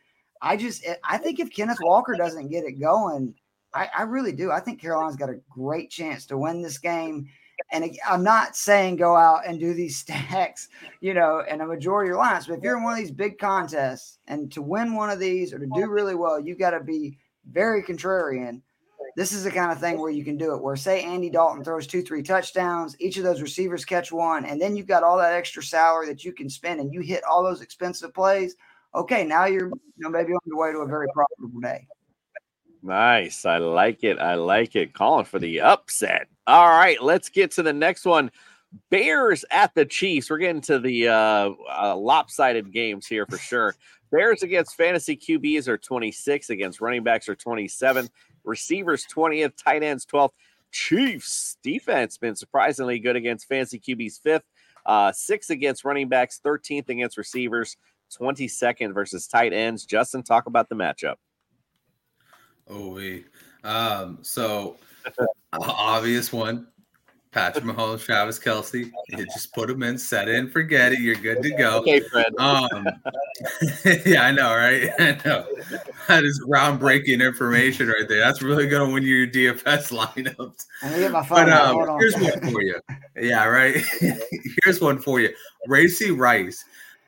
I just, I think if Kenneth Walker doesn't get it going, I, I really do. I think Carolina's got a great chance to win this game. And I'm not saying go out and do these stacks, you know, and a majority of your lines. But if you're in one of these big contests and to win one of these or to do really well, you got to be very contrarian. This is the kind of thing where you can do it. Where say Andy Dalton throws two, three touchdowns, each of those receivers catch one, and then you've got all that extra salary that you can spend, and you hit all those expensive plays. Okay, now you're you know maybe on your way to a very profitable day. Nice. I like it. I like it. Calling for the upset. All right, let's get to the next one. Bears at the Chiefs. We're getting to the uh, uh, lopsided games here for sure. Bears against fantasy QBs are 26, against running backs are 27, receivers 20th, tight ends 12th. Chiefs defense been surprisingly good against fantasy QBs fifth, uh, six against running backs, 13th against receivers, 22nd versus tight ends. Justin, talk about the matchup. Oh, we. Um, so obvious one. Patrick Mahomes, Travis Kelce. You just put them in, set in, and forget it. You're good to go. Okay, Fred. Um, yeah, I know, right? I know. That is groundbreaking information right there. That's really going to win you your DFS lineups. Let me get my phone But um, on. here's one for you. Yeah, right. here's one for you. Rashee Rice.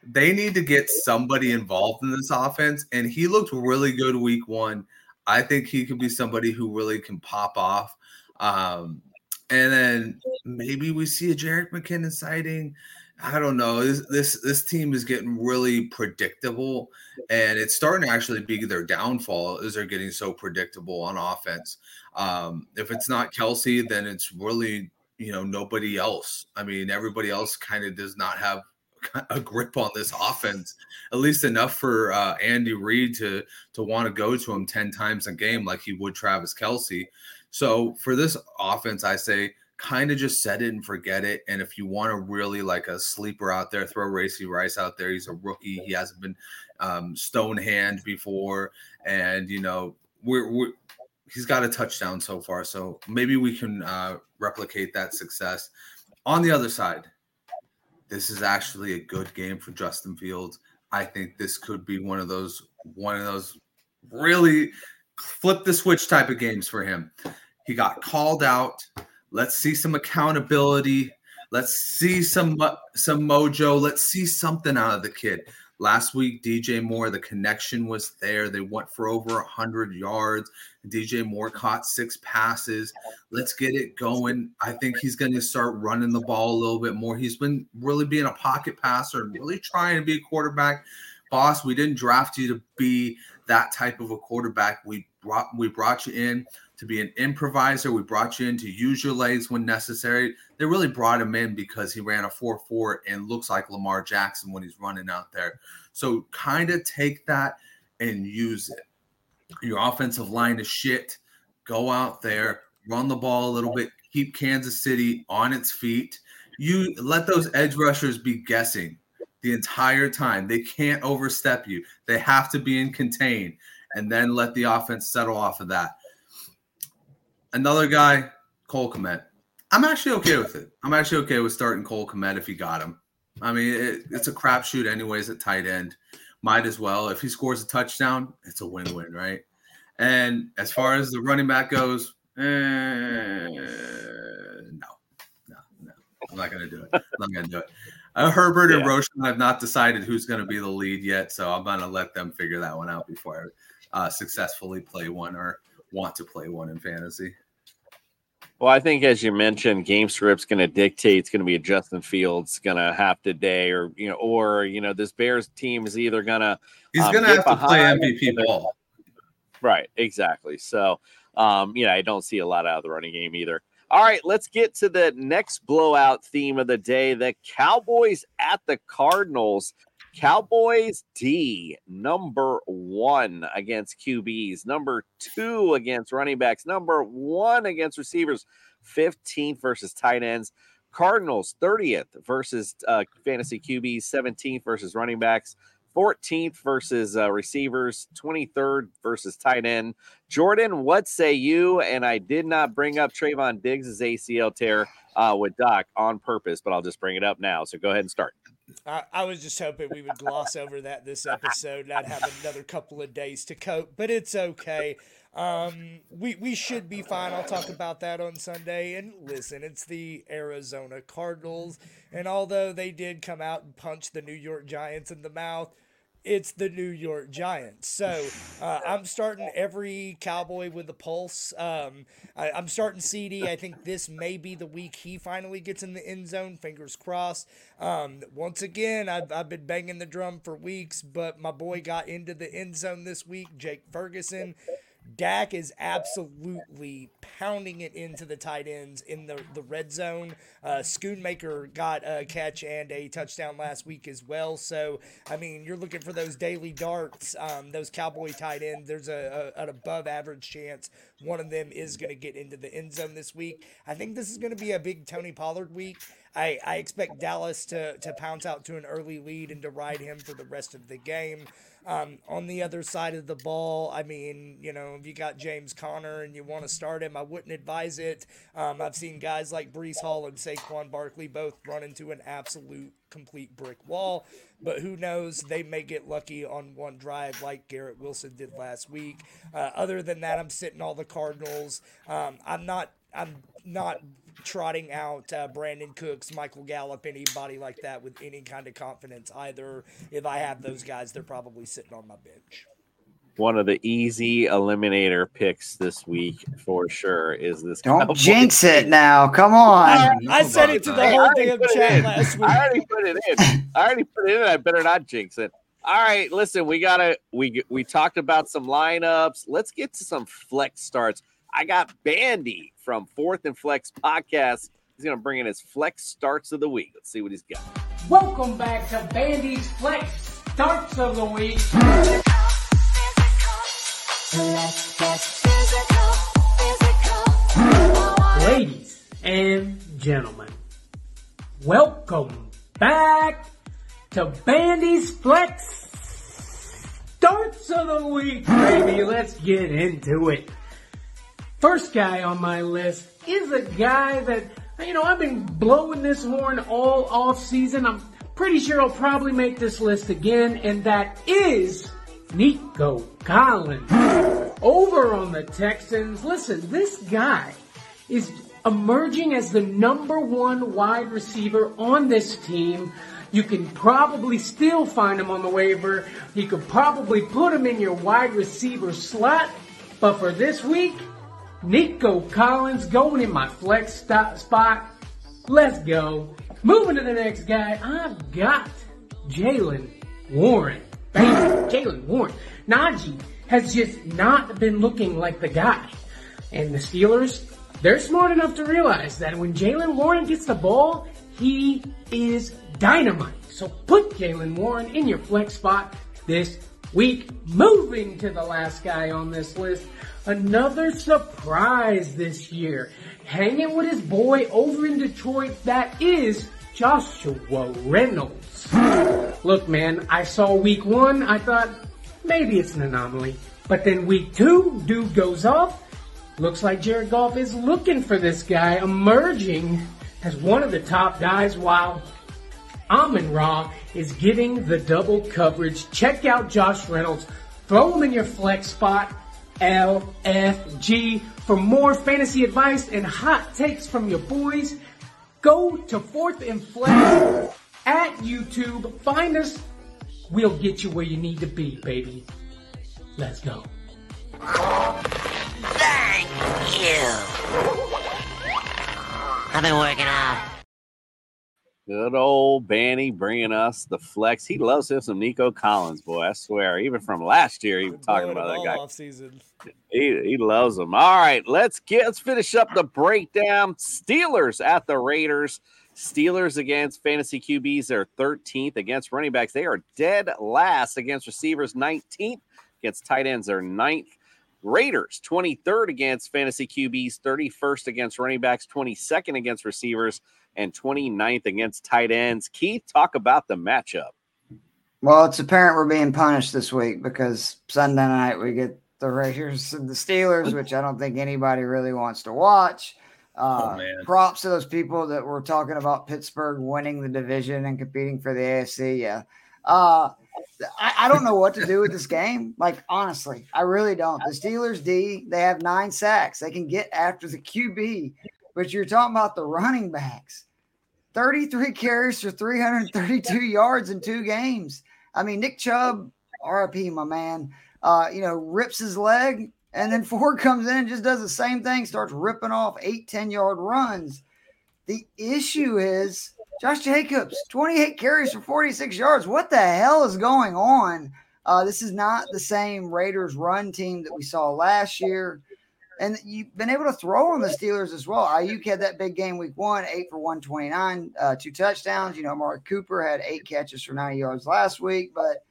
They need to get somebody involved in this offense, and he looked really good week one. I think he could be somebody who really can pop off. Um, and then maybe we see a Jerick McKinnon sighting. I don't know. This this this team is getting really predictable, and it's starting to actually be their downfall. Is they're getting so predictable on offense. Um, if it's not Kelce, then it's really you know nobody else. I mean, everybody else kind of does not have a grip on this offense, at least enough for uh, Andy Reid to to want to go to him ten times a game like he would Travis Kelce. So for this offense, I say kind of just set it and forget it. And if you want to really like a sleeper out there, throw Rashee Rice out there. He's a rookie. He hasn't been um, stone hand before, and you know we're, we're he's got a touchdown so far. So maybe we can uh, replicate that success. On the other side, this is actually a good game for Justin Fields. I think this could be one of those one of those really flip the switch type of games for him. He got called out. Let's see some accountability. Let's see some uh, some mojo. Let's see something out of the kid. Last week, DJ Moore, the connection was there. They went for over 100 yards. DJ Moore caught six passes. Let's get it going. I think he's going to start running the ball a little bit more. He's been really being a pocket passer and really trying to be a quarterback. Boss, we didn't draft you to be that type of a quarterback. We brought we brought you in to be an improviser. We brought you in to use your legs when necessary. They really brought him in because he ran a 4-4 and looks like Lamar Jackson when he's running out there. So kind of take that and use it. Your offensive line is shit. Go out there, run the ball a little bit, keep Kansas City on its feet. You let those edge rushers be guessing the entire time. They can't overstep you. They have to be in contain and then let the offense settle off of that. Another guy, Cole Kmet. I'm actually okay with it. I'm actually okay with starting Cole Kmet if you got him. I mean, it, it's a crapshoot anyways at tight end. Might as well. If he scores a touchdown, it's a win-win, right? And as far as the running back goes, eh, no, no, no. I'm not gonna do it. I'm not gonna do it. Uh, Herbert and Yeah. Roschon have not decided who's going to be the lead yet, so I'm going to let them figure that one out before I uh, successfully play one or want to play one in fantasy. Well, I think as you mentioned, game script's going to dictate it's going to be a Justin Fields going to have today, or you know, or you know, this Bears team is either going to He's Um, going to have to play MVP ball. right, exactly. So, um, you know, I don't see a lot out of the running game either. All right, let's get to the next blowout theme of the day: the Cowboys at the Cardinals. Cowboys D number one against QBs, number two against running backs, number one against receivers, 15th versus tight ends. Cardinals 30th versus uh, fantasy QBs, 17th versus running backs, 14th versus uh, receivers, 23rd versus tight end. Jordan, what say you? And I did not bring up Trevon Diggs' ACL tear uh, with Doc on purpose, but I'll just bring it up now. So go ahead and start. I, I was just hoping we would gloss over that this episode, and not have another couple of days to cope, but it's okay. Um, we we should be fine. I'll talk about that on Sunday. And listen, it's the Arizona Cardinals, and although they did come out and punch the New York Giants in the mouth, it's the New York Giants. So uh, I'm starting every Cowboy with a pulse. Um, I, am starting CD. I think this may be the week he finally gets in the end zone. Fingers crossed. Um, once again, I've, I've been banging the drum for weeks, but my boy got into the end zone this week. Jake Ferguson. Dak is absolutely pounding it into the tight ends in the, the red zone. Uh, Schoonmaker got a catch and a touchdown last week as well. So, I mean, you're looking for those daily darts, um, those Cowboy tight ends. There's a, a, an above average chance one of them is going to get into the end zone this week. I think this is going to be a big Tony Pollard week. I, I expect Dallas to, to pounce out to an early lead and to ride him for the rest of the game. Um, on the other side of the ball, I mean, you know, if you got James Conner and you want to start him, I wouldn't advise it. Um, I've seen guys like Breece Hall and Saquon Barkley both run into an absolute complete brick wall, but who knows? They may get lucky on one drive like Garrett Wilson did last week. Uh, other than that, I'm sitting all the Cardinals. Um, I'm not. I'm not trotting out uh, Brandin Cooks, Michael Gallup, anybody like that with any kind of confidence either. If I have those guys, they're probably sitting on my bench. One of the easy eliminator picks this week for sure is this. Don't Cowboy jinx it now. Come on. I, I said it to the whole damn chat last week. I already put it in. I already put it in. I better not jinx it. All right, listen, we gotta we we talked about some lineups. Let's get to some flex starts. I got Bandy from Fourth and Flex podcast. He's going to bring in his flex starts of the week. Let's see what he's got. Welcome back to Bandy's Flex Starts of the Week. Ladies and gentlemen, welcome back to Bandy's Flex Starts of the Week, baby. Let's get into it. First guy on my list is a guy that, you know, I've been blowing this horn all off season. I'm pretty sure I'll probably make this list again, and that is Nico Collins. Over on the Texans, listen, this guy is emerging as the number one wide receiver on this team. You can probably still find him on the waiver. You could probably put him in your wide receiver slot. But for this week, Nico Collins going in my flex spot. Let's go. Moving to the next guy, I've got Jaylen Warren. Bam, Jaylen Warren. Najee has just not been looking like the guy. And the Steelers, they're smart enough to realize that when Jaylen Warren gets the ball, he is dynamite. So put Jaylen Warren in your flex spot this week. Moving to the last guy on this list, another surprise this year. Hanging with his boy over in Detroit, that is Joshua Reynolds. Look, man, I saw week one, I thought maybe it's an anomaly. But then week two, dude goes off. Looks like Jared Goff is looking for this guy, emerging as one of the top guys while Amon Ra is getting the double coverage. Check out Josh Reynolds. Throw him in your flex spot. LFG. For more fantasy advice and hot takes from your boys, go to Fourth and Flex at YouTube. Find us. We'll get you where you need to be, baby. Let's go. Thank you. I've been working out. Good old Bandy bringing us the flex. He loves him some Nico Collins, boy. I swear. Even from last year, he was talking about that guy. Season. He, he loves him. All right, let's get let's finish up the breakdown. Steelers at the Raiders. Steelers against fantasy QBs they're 13th against running backs. They are dead last against receivers, 19th against tight ends. They're 9th. Raiders 23rd against fantasy QBs, 31st against running backs, 22nd against receivers and 29th against tight ends. Keith, talk about the matchup. Well, it's apparent we're being punished this week because Sunday night we get the Raiders and the Steelers, which I don't think anybody really wants to watch. Uh, man. props to those people that were talking about Pittsburgh winning the division and competing for the AFC. Yeah. Uh, I, I don't know what to do with this game. Like, honestly, I really don't. The Steelers D, they have nine sacks. They can get after the QB, but you're talking about the running backs. 33 carries for 332 yards in two games. I mean, Nick Chubb, RIP, my man, uh, you know, rips his leg, and then Ford comes in and just does the same thing, starts ripping off eight, 10 yard runs. The issue is Josh Jacobs, 28 carries for 46 yards. What the hell is going on? Uh, this is not the same Raiders run team that we saw last year. And you've been able to throw on the Steelers as well. Aiyuk had that big game week one, eight for 129, uh, two touchdowns. You know, Mark Cooper had eight catches for 90 yards last week, but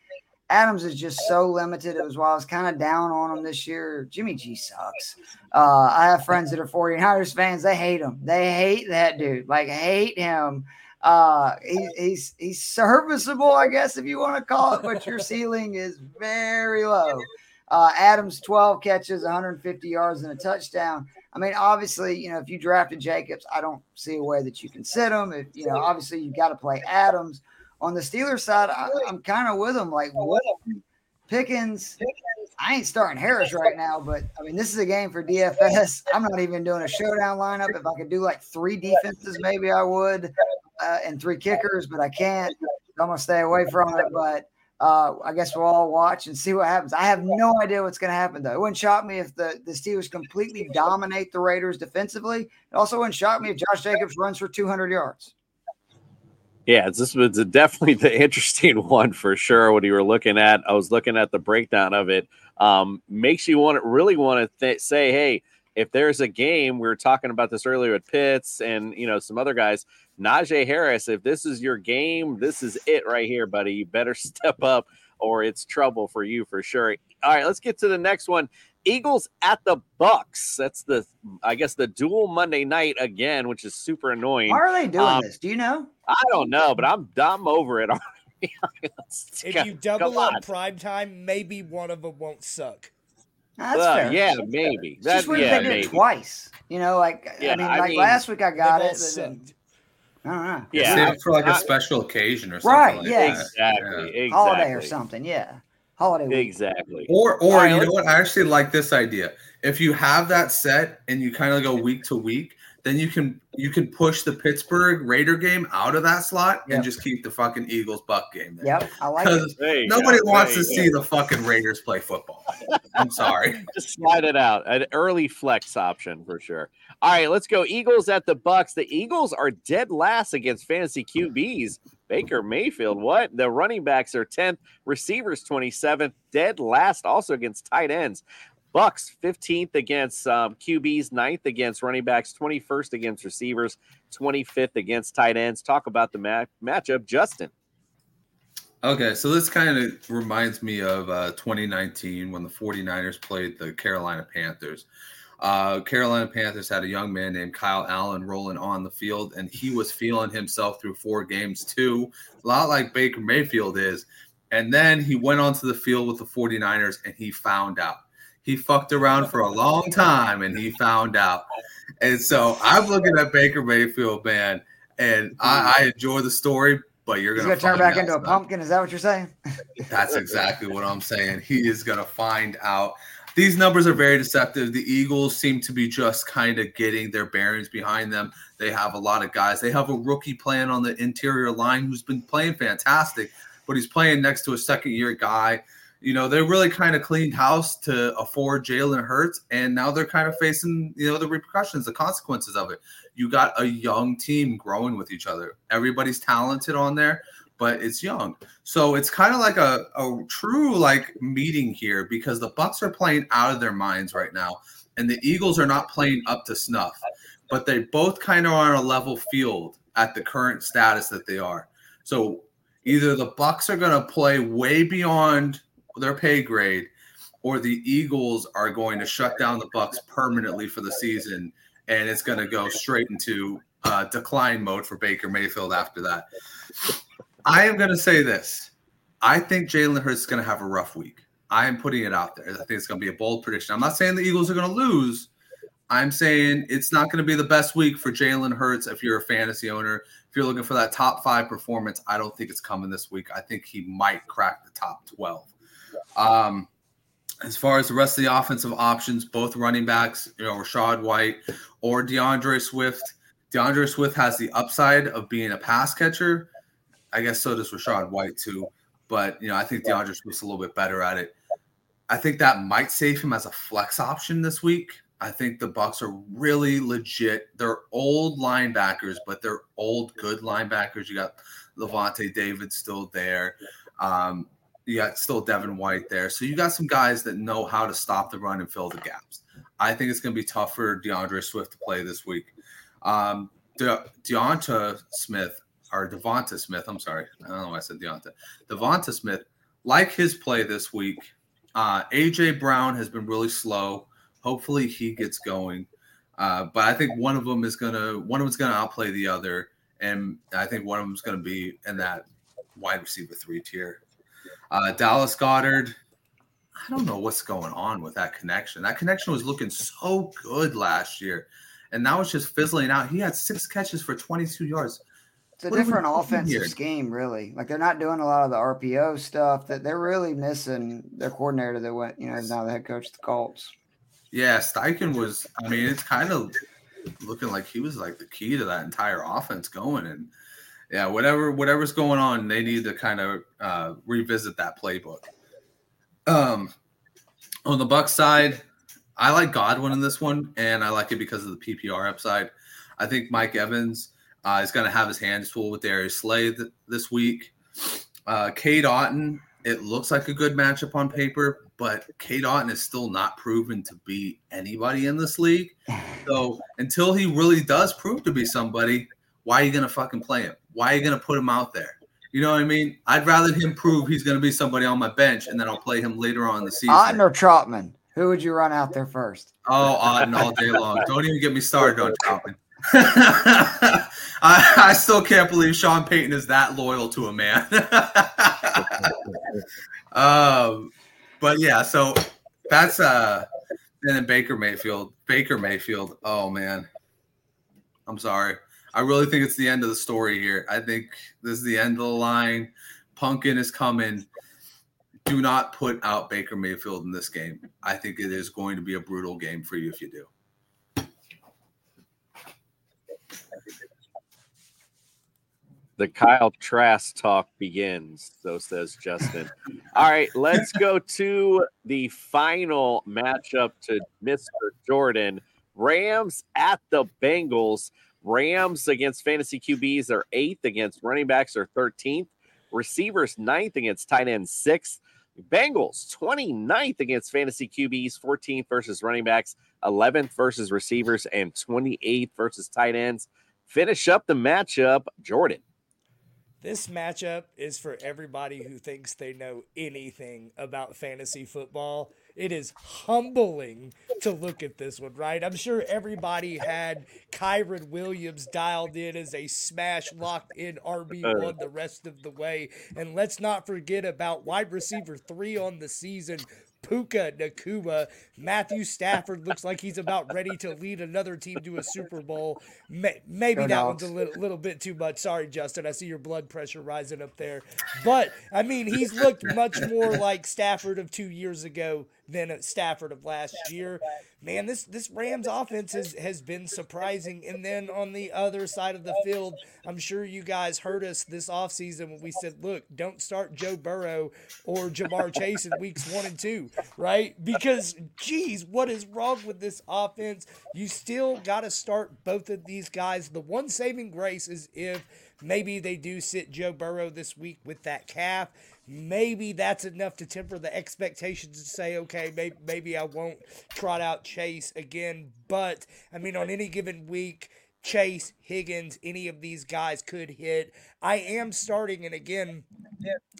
Adams is just so limited. It was why I was kind of down on him this year. Jimmy G sucks. Uh, I have friends that are 49ers fans. They hate him. They hate that dude. Like, hate him. Uh, he, he's he's serviceable, I guess, if you want to call it, but your ceiling is very low. Uh, Adams, 12 catches, 150 yards, and a touchdown. I mean, obviously, you know, if you drafted Jacobs, I don't see a way that you can sit him. If you know, obviously, you got to play Adams. On the Steelers side, I, I'm kind of with him. Like, what Pickens? I ain't starting Harris right now, but I mean, this is a game for DFS. I'm not even doing a showdown lineup. If I could do like three defenses, maybe I would, uh, and three kickers, but I can't. I'm gonna stay away from it. But uh, I guess we'll all watch and see what happens. I have no idea what's going to happen, though. It wouldn't shock me if the, the Steelers completely dominate the Raiders defensively. It also wouldn't shock me if Josh Jacobs runs for 200 yards. Yeah, it's, this was definitely the interesting one for sure. What you were looking at, I was looking at the breakdown of it. Um, makes you want to really want to th- say, hey, if there's a game, we were talking about this earlier with Pitts and you know some other guys. Najee Harris, if this is your game, this is it right here, buddy. You better step up, or it's trouble for you for sure. All right, let's get to the next one. Eagles at the Bucks. That's the, I guess, the dual Monday night again, which is super annoying. Why are they doing Um, this? Do you know? I don't know, but I'm I'm over it. already. If you double up on. prime time, maybe one of them won't suck. That's Well, fair. yeah, maybe. It's That, just weird yeah, they did maybe. it twice. You know, like Yeah, I mean, I like mean, last week I got it. all but then- sucked. I don't know. Yeah, Save for like a I- special occasion or something. Right, like yeah. that. Exactly. Exactly. holiday or something. Yeah, holiday week. Exactly. Or, or All right, you know what? I actually like this idea. If you have that set and you kind of go week to week, then you can you can push the Pittsburgh Raider game out of that slot Yep. and just keep the fucking Eagles Buck game there. Yep, I like it. Because nobody go. wants There to you see go. the fucking Raiders play football. I'm sorry. Just slide it out. An early flex option for sure. All right, let's go. Eagles at the Bucks. The Eagles are dead last against fantasy QBs. Baker Mayfield, what? The running backs are 10th, receivers 27th, dead last also against tight ends. Bucks 15th against um, QBs, 9th against running backs, 21st against receivers, 25th against tight ends. Talk about the ma- matchup, Justin. Okay, so this kind of reminds me of uh, 2019 when the 49ers played the Carolina Panthers. Uh, Carolina Panthers had a young man named Kyle Allen rolling on the field, and he was feeling himself through four games too, a lot like Baker Mayfield is. And then he went onto the field with the 49ers and he found out. He fucked around for a long time and he found out. And so I'm looking at Baker Mayfield, man, and I, mm-hmm. I enjoy the story, but you're gonna, gonna turn back into a pumpkin. Is that what you're saying? That's exactly what I'm saying. He is going to find out. These numbers are very deceptive. The Eagles seem to be just kind of getting their bearings behind them. They have a lot of guys. They have a rookie playing on the interior line who's been playing fantastic, but he's playing next to a second year guy. You know, they really kind of cleaned house to afford Jalen Hurts, and now they're kind of facing, you know, the repercussions, the consequences of it. You got a young team growing with each other. Everybody's talented on there, but it's young. So it's kind of like a, a true like meeting here because the Bucks are playing out of their minds right now, and the Eagles are not playing up to snuff. But they both kind of are on a level field at the current status that they are. So either the Bucks are going to play way beyond their pay grade, or the Eagles are going to shut down the Bucks permanently for the season, and it's going to go straight into uh, decline mode for Baker Mayfield after that. I am going to say this. I think Jalen Hurts is going to have a rough week. I am putting it out there. I think it's going to be a bold prediction. I'm not saying the Eagles are going to lose. I'm saying it's not going to be the best week for Jalen Hurts if you're a fantasy owner. If you're looking for that top five performance, I don't think it's coming this week. I think he might crack the top 12. Um, as far as the rest of the offensive options, both running backs, you know, Rachaad White or D'Andre Swift. D'Andre Swift has the upside of being a pass catcher. I guess so does Rachaad White too. But you know, I think D'Andre Swift's a little bit better at it. I think that might save him as a flex option this week. I think the Bucks are really legit. They're old linebackers, but they're old good linebackers. You got Lavonte David still there. Um, got still Devin White there. So you got some guys that know how to stop the run and fill the gaps. I think it's going to be tough for D'Andre Swift to play this week. Um, De- Deonta Smith or Devonta Smith. I'm sorry, I don't know why I said Deonta. Devonta Smith, like his play this week. Uh, AJ Brown has been really slow. Hopefully he gets going. Uh, but I think one of them is gonna one of them's gonna outplay the other, and I think one of them's gonna be in that wide receiver three tier. Uh, Dallas Goedert, I don't know what's going on with that connection. That connection was looking so good last year, and now it's just fizzling out. He had six catches for 22 yards. It's a What different offensive scheme, really. Like they're not doing a lot of the RPO stuff. That they're really missing their coordinator that went, you know, is now the head coach of the Colts. Yeah, Steichen was. I mean, it's kind of looking like he was like the key to that entire offense going. And yeah, whatever whatever's going on, they need to kind of uh, revisit that playbook. Um, on the Buck side, I like Godwin in this one, and I like it because of the PPR upside. I think Mike Evans uh, is going to have his hands full with Darius Slay th- this week. Uh, Cade Otton, it looks like a good matchup on paper, but Cade Otton is still not proven to be anybody in this league. So until he really does prove to be somebody, why are you going to fucking play him? Why are you going to put him out there? You know what I mean? I'd rather him prove he's going to be somebody on my bench, and then I'll play him later on in the season. Otton or Trautman? Who would you run out there first? Oh, Otton all day long. Don't even get me started on Trautman. I, I still can't believe Sean Payton is that loyal to a man. um, but yeah, so that's uh, and then Baker Mayfield. Baker Mayfield. Oh man, I'm sorry. I really think it's the end of the story here. I think this is the end of the line. Pumpkin is coming. Do not put out Baker Mayfield in this game. I think it is going to be a brutal game for you if you do. The Kyle Trask talk begins, so says Justin. All right, let's go to the final matchup to Mr. Jordan. Rams at the Bengals. Rams against fantasy QBs are eighth, against running backs are 13th, receivers ninth against tight ends sixth. Bengals 29th against fantasy QBs, 14th versus running backs, 11th versus receivers, and 28th versus tight ends. Finish up the matchup, Jordan. This matchup is for everybody who thinks they know anything about fantasy football. It is humbling to look at this one, right? I'm sure everybody had Kyren Williams dialed in as a smash locked in RB1 uh. the rest of the way. And let's not forget about wide receiver three on the season, Puka Nacua. Matthew Stafford looks like he's about ready to lead another team to a Super Bowl. Maybe that one's a little, little bit too much. Sorry, Justin. I see your blood pressure rising up there. But, I mean, he's looked much more like Stafford of two years ago than Stafford of last year. Man, this, this Rams offense has, has been surprising. And then on the other side of the field, I'm sure you guys heard us this offseason when we said, look, don't start Joe Burrow or Ja'Marr Chase in weeks one and two, right? Because, geez, what is wrong with this offense? You still got to start both of these guys. The one saving grace is if maybe they do sit Joe Burrow this week with that calf. Maybe that's enough to temper the expectations and say, okay, maybe, maybe I won't trot out Chase again. But, I mean, on any given week, Chase, Higgins, any of these guys could hit. I am starting, and again,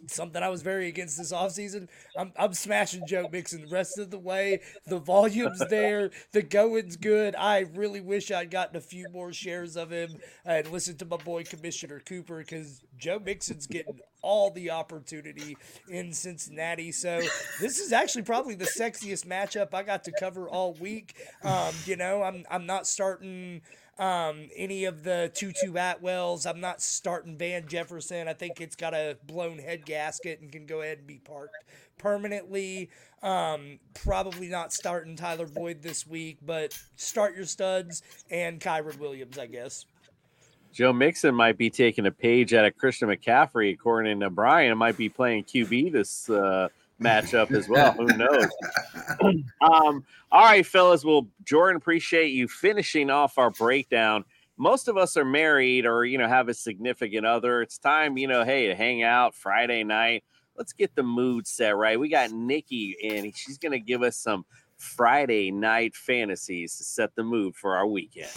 something I was very against this offseason. I'm, I'm smashing Joe Mixon the rest of the way. The volume's there, the going's good. I really wish I'd gotten a few more shares of him and listened to my boy Commissioner Cooper because Joe Mixon's getting all the opportunity in Cincinnati. So this is actually probably the sexiest matchup I got to cover all week. Um, you know, I'm I'm not starting um, any of the Tutu Atwells. I'm not starting Van Jefferson. I think it's got a blown head gasket and can go ahead and be parked permanently. Um, probably not starting Tyler Boyd this week, but start your studs and Kyren Williams, I guess. Joe Mixon might be taking a page out of Christian McCaffrey, according to Brian. Might be playing QB this uh, matchup as well. Who knows? um, all right, fellas. Well, Jordan, appreciate you finishing off our breakdown. Most of us are married or you know have a significant other. It's time, you know, hey, to hang out Friday night. Let's get the mood set right. We got Nikki and She's gonna give us some Friday night fantasies to set the mood for our weekend.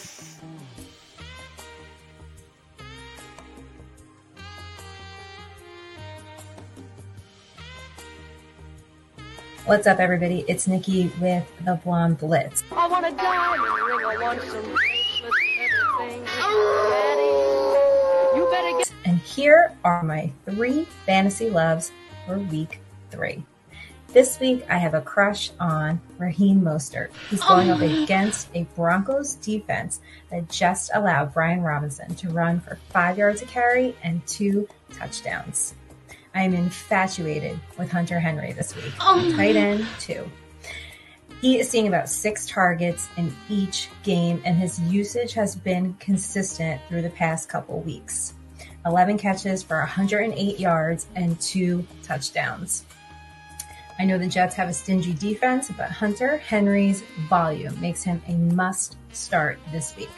What's up, everybody? It's Nikki with the Blonde Blitz. I want a diamond ring. I want some bracelets, everything. Daddy, you better get. And here are my three fantasy loves for week three. This week, I have a crush on Raheem Mostert. He's oh going up against a Broncos defense that just allowed Brian Robinson to run for five yards a carry and two touchdowns. I am infatuated with Hunter Henry this week. Oh. Tight end, two. He is seeing about six targets in each game, and his usage has been consistent through the past couple weeks. 11 catches for 108 yards and two touchdowns. I know the Jets have a stingy defense, but Hunter Henry's volume makes him a must start this week.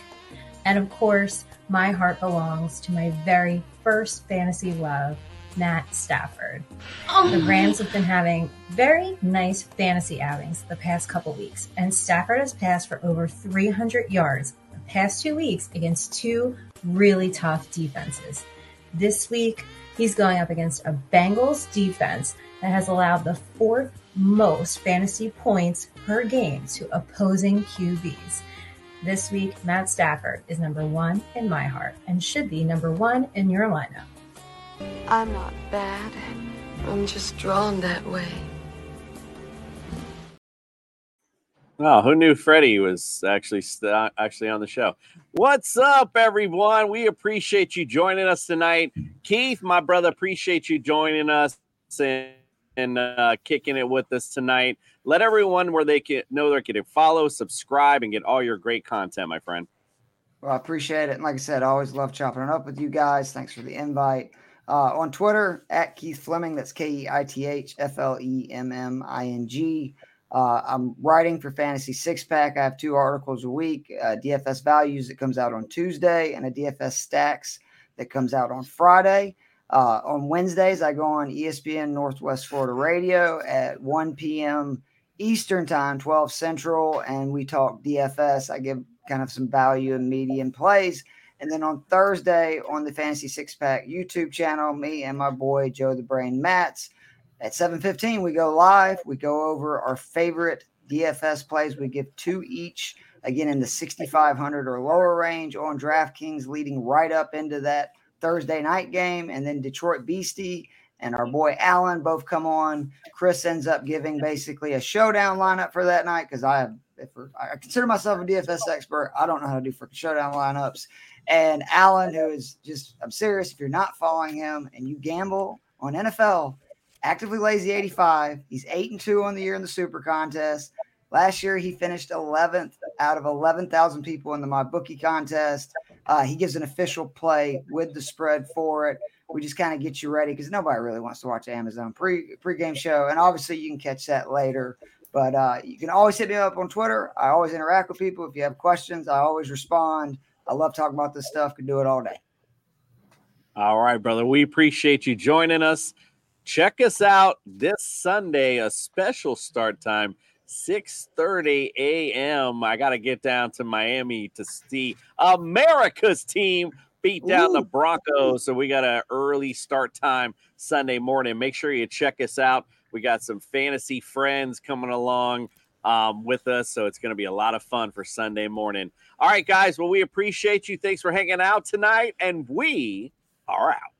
And of course, my heart belongs to my very first fantasy love, Matt Stafford. Oh the Rams have been having very nice fantasy outings the past couple weeks, and Stafford has passed for over 300 yards the past two weeks against two really tough defenses. This week, he's going up against a Bengals defense that has allowed the fourth most fantasy points per game to opposing QBs. This week, Matt Stafford is number one in my heart and should be number one in your lineup. I'm not bad. I'm just drawn that way. Oh, who knew Freddie was actually st- actually on the show? What's up, everyone? We appreciate you joining us tonight. Keith, my brother, appreciate you joining us and, and uh, kicking it with us tonight. Let everyone where they can know they can follow, subscribe, and get all your great content, my friend. Well, I appreciate it. And like I said, I always love chopping it up with you guys. Thanks for the invite. Uh, on Twitter, at Keith Flemming, that's K E I T H F L E M M I N G. Uh, I'm writing for Fantasy Six Pack. I have two articles a week uh, DFS Values that comes out on Tuesday, and a DFS Stacks that comes out on Friday. Uh, on Wednesdays, I go on ESPN Northwest Florida Radio at 1 p.m. Eastern Time, 12 Central, and we talk DFS. I give kind of some value and median plays. And then on Thursday on the Fantasy Six Pack YouTube channel, me and my boy Joe the Brain Mats at 7:15 we go live. We go over our favorite DFS plays. We give two each again in the 6500 or lower range on DraftKings leading right up into that Thursday night game and then Detroit Beastie and our boy Allen both come on. Chris ends up giving basically a showdown lineup for that night because I have I consider myself a DFS expert. I don't know how to do for showdown lineups. And Allen, who is just, I'm serious. If you're not following him and you gamble on NFL, actively lazy 85. He's eight and two on the year in the Super Contest. Last year, he finished 11th out of 11,000 people in the My Bookie contest. Uh, he gives an official play with the spread for it. We just kind of get you ready because nobody really wants to watch Amazon pre pregame show, and obviously you can catch that later. But uh, you can always hit me up on Twitter. I always interact with people. If you have questions, I always respond. I love talking about this stuff. Can do it all day. All right, brother. We appreciate you joining us. Check us out this Sunday, a special start time, 6:30 a.m. I got to get down to Miami to see America's team beat down the Broncos. So we got an early start time Sunday morning. Make sure you check us out. We got some fantasy friends coming along um, with us. So it's going to be a lot of fun for Sunday morning. All right, guys. Well, we appreciate you. Thanks for hanging out tonight. And we are out.